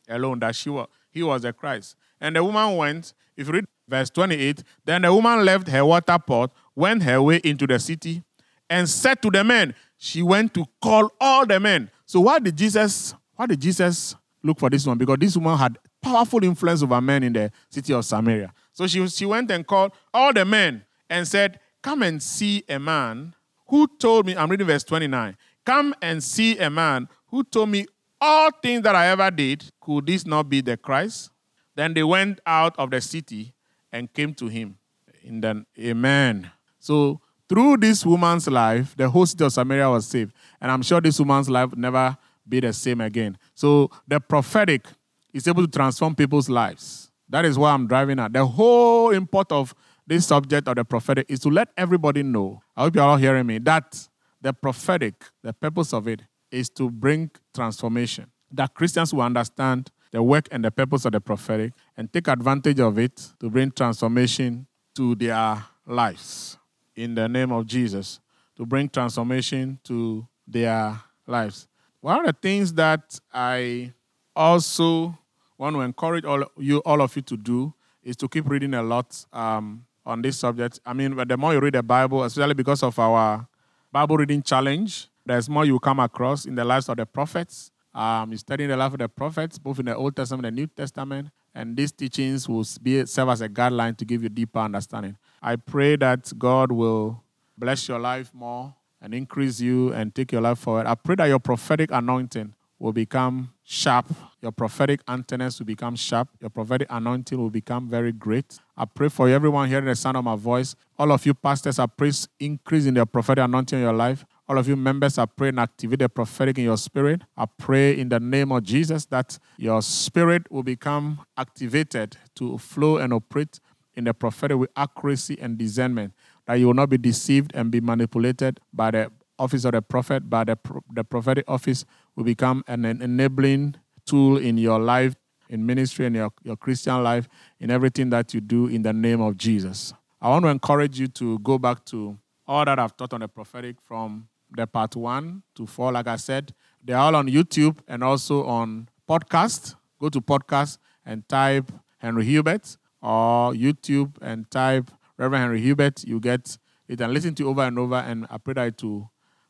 alone that she was, he was the Christ. And the woman went, if you read verse 28, then the woman left her water pot, went her way into the city, and said to the men, she went to call all the men. So why did Jesus, why did Jesus look for this one? Because this woman had powerful influence over men in the city of Samaria. So she, she went and called all the men and said, Come and see a man who told me, I'm reading verse 29. Come and see a man who told me all things that I ever did. Could this not be the Christ? Then they went out of the city and came to him. In the Amen. So through this woman's life, the whole city of Samaria was saved. And I'm sure this woman's life never be the same again. So the prophetic is able to transform people's lives. That is why I'm driving at. The whole import of this subject of the prophetic is to let everybody know. I hope you're all hearing me. That the prophetic, the purpose of it is to bring transformation. That Christians will understand the work and the purpose of the prophetic and take advantage of it to bring transformation to their lives in the name of Jesus to bring transformation to their lives. One of the things that I also want to encourage all you, all of you to do is to keep reading a lot um, on this subject. I mean, the more you read the Bible, especially because of our Bible reading challenge, there's more you come across in the lives of the prophets. Um, studying the life of the prophets, both in the Old Testament and New Testament, and these teachings will be, serve as a guideline to give you deeper understanding. I pray that God will bless your life more and increase you and take your life forward. I pray that your prophetic anointing will become sharp. Your prophetic antennas will become sharp. Your prophetic anointing will become very great. I pray for everyone hearing the sound of my voice. All of you pastors, I pray increase in your prophetic anointing in your life. All of you members, I pray and activate the prophetic in your spirit. I pray in the name of Jesus that your spirit will become activated to flow and operate in the prophetic with accuracy and discernment, that you will not be deceived and be manipulated by the office of the prophet, but the, the prophetic office will become an enabling tool in your life, in ministry, and your, your Christian life, in everything that you do in the name of Jesus. I want to encourage you to go back to all that I've taught on the prophetic from the part one to four. Like I said, they're all on YouTube and also on podcast. Go to podcast and type Henry Hubert or YouTube and type Reverend Henry Hubert. You get it and listen to it over and over. And I pray that to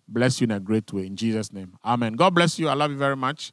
bless you in a great way. In Jesus' name. Amen. God bless you. I love you very much.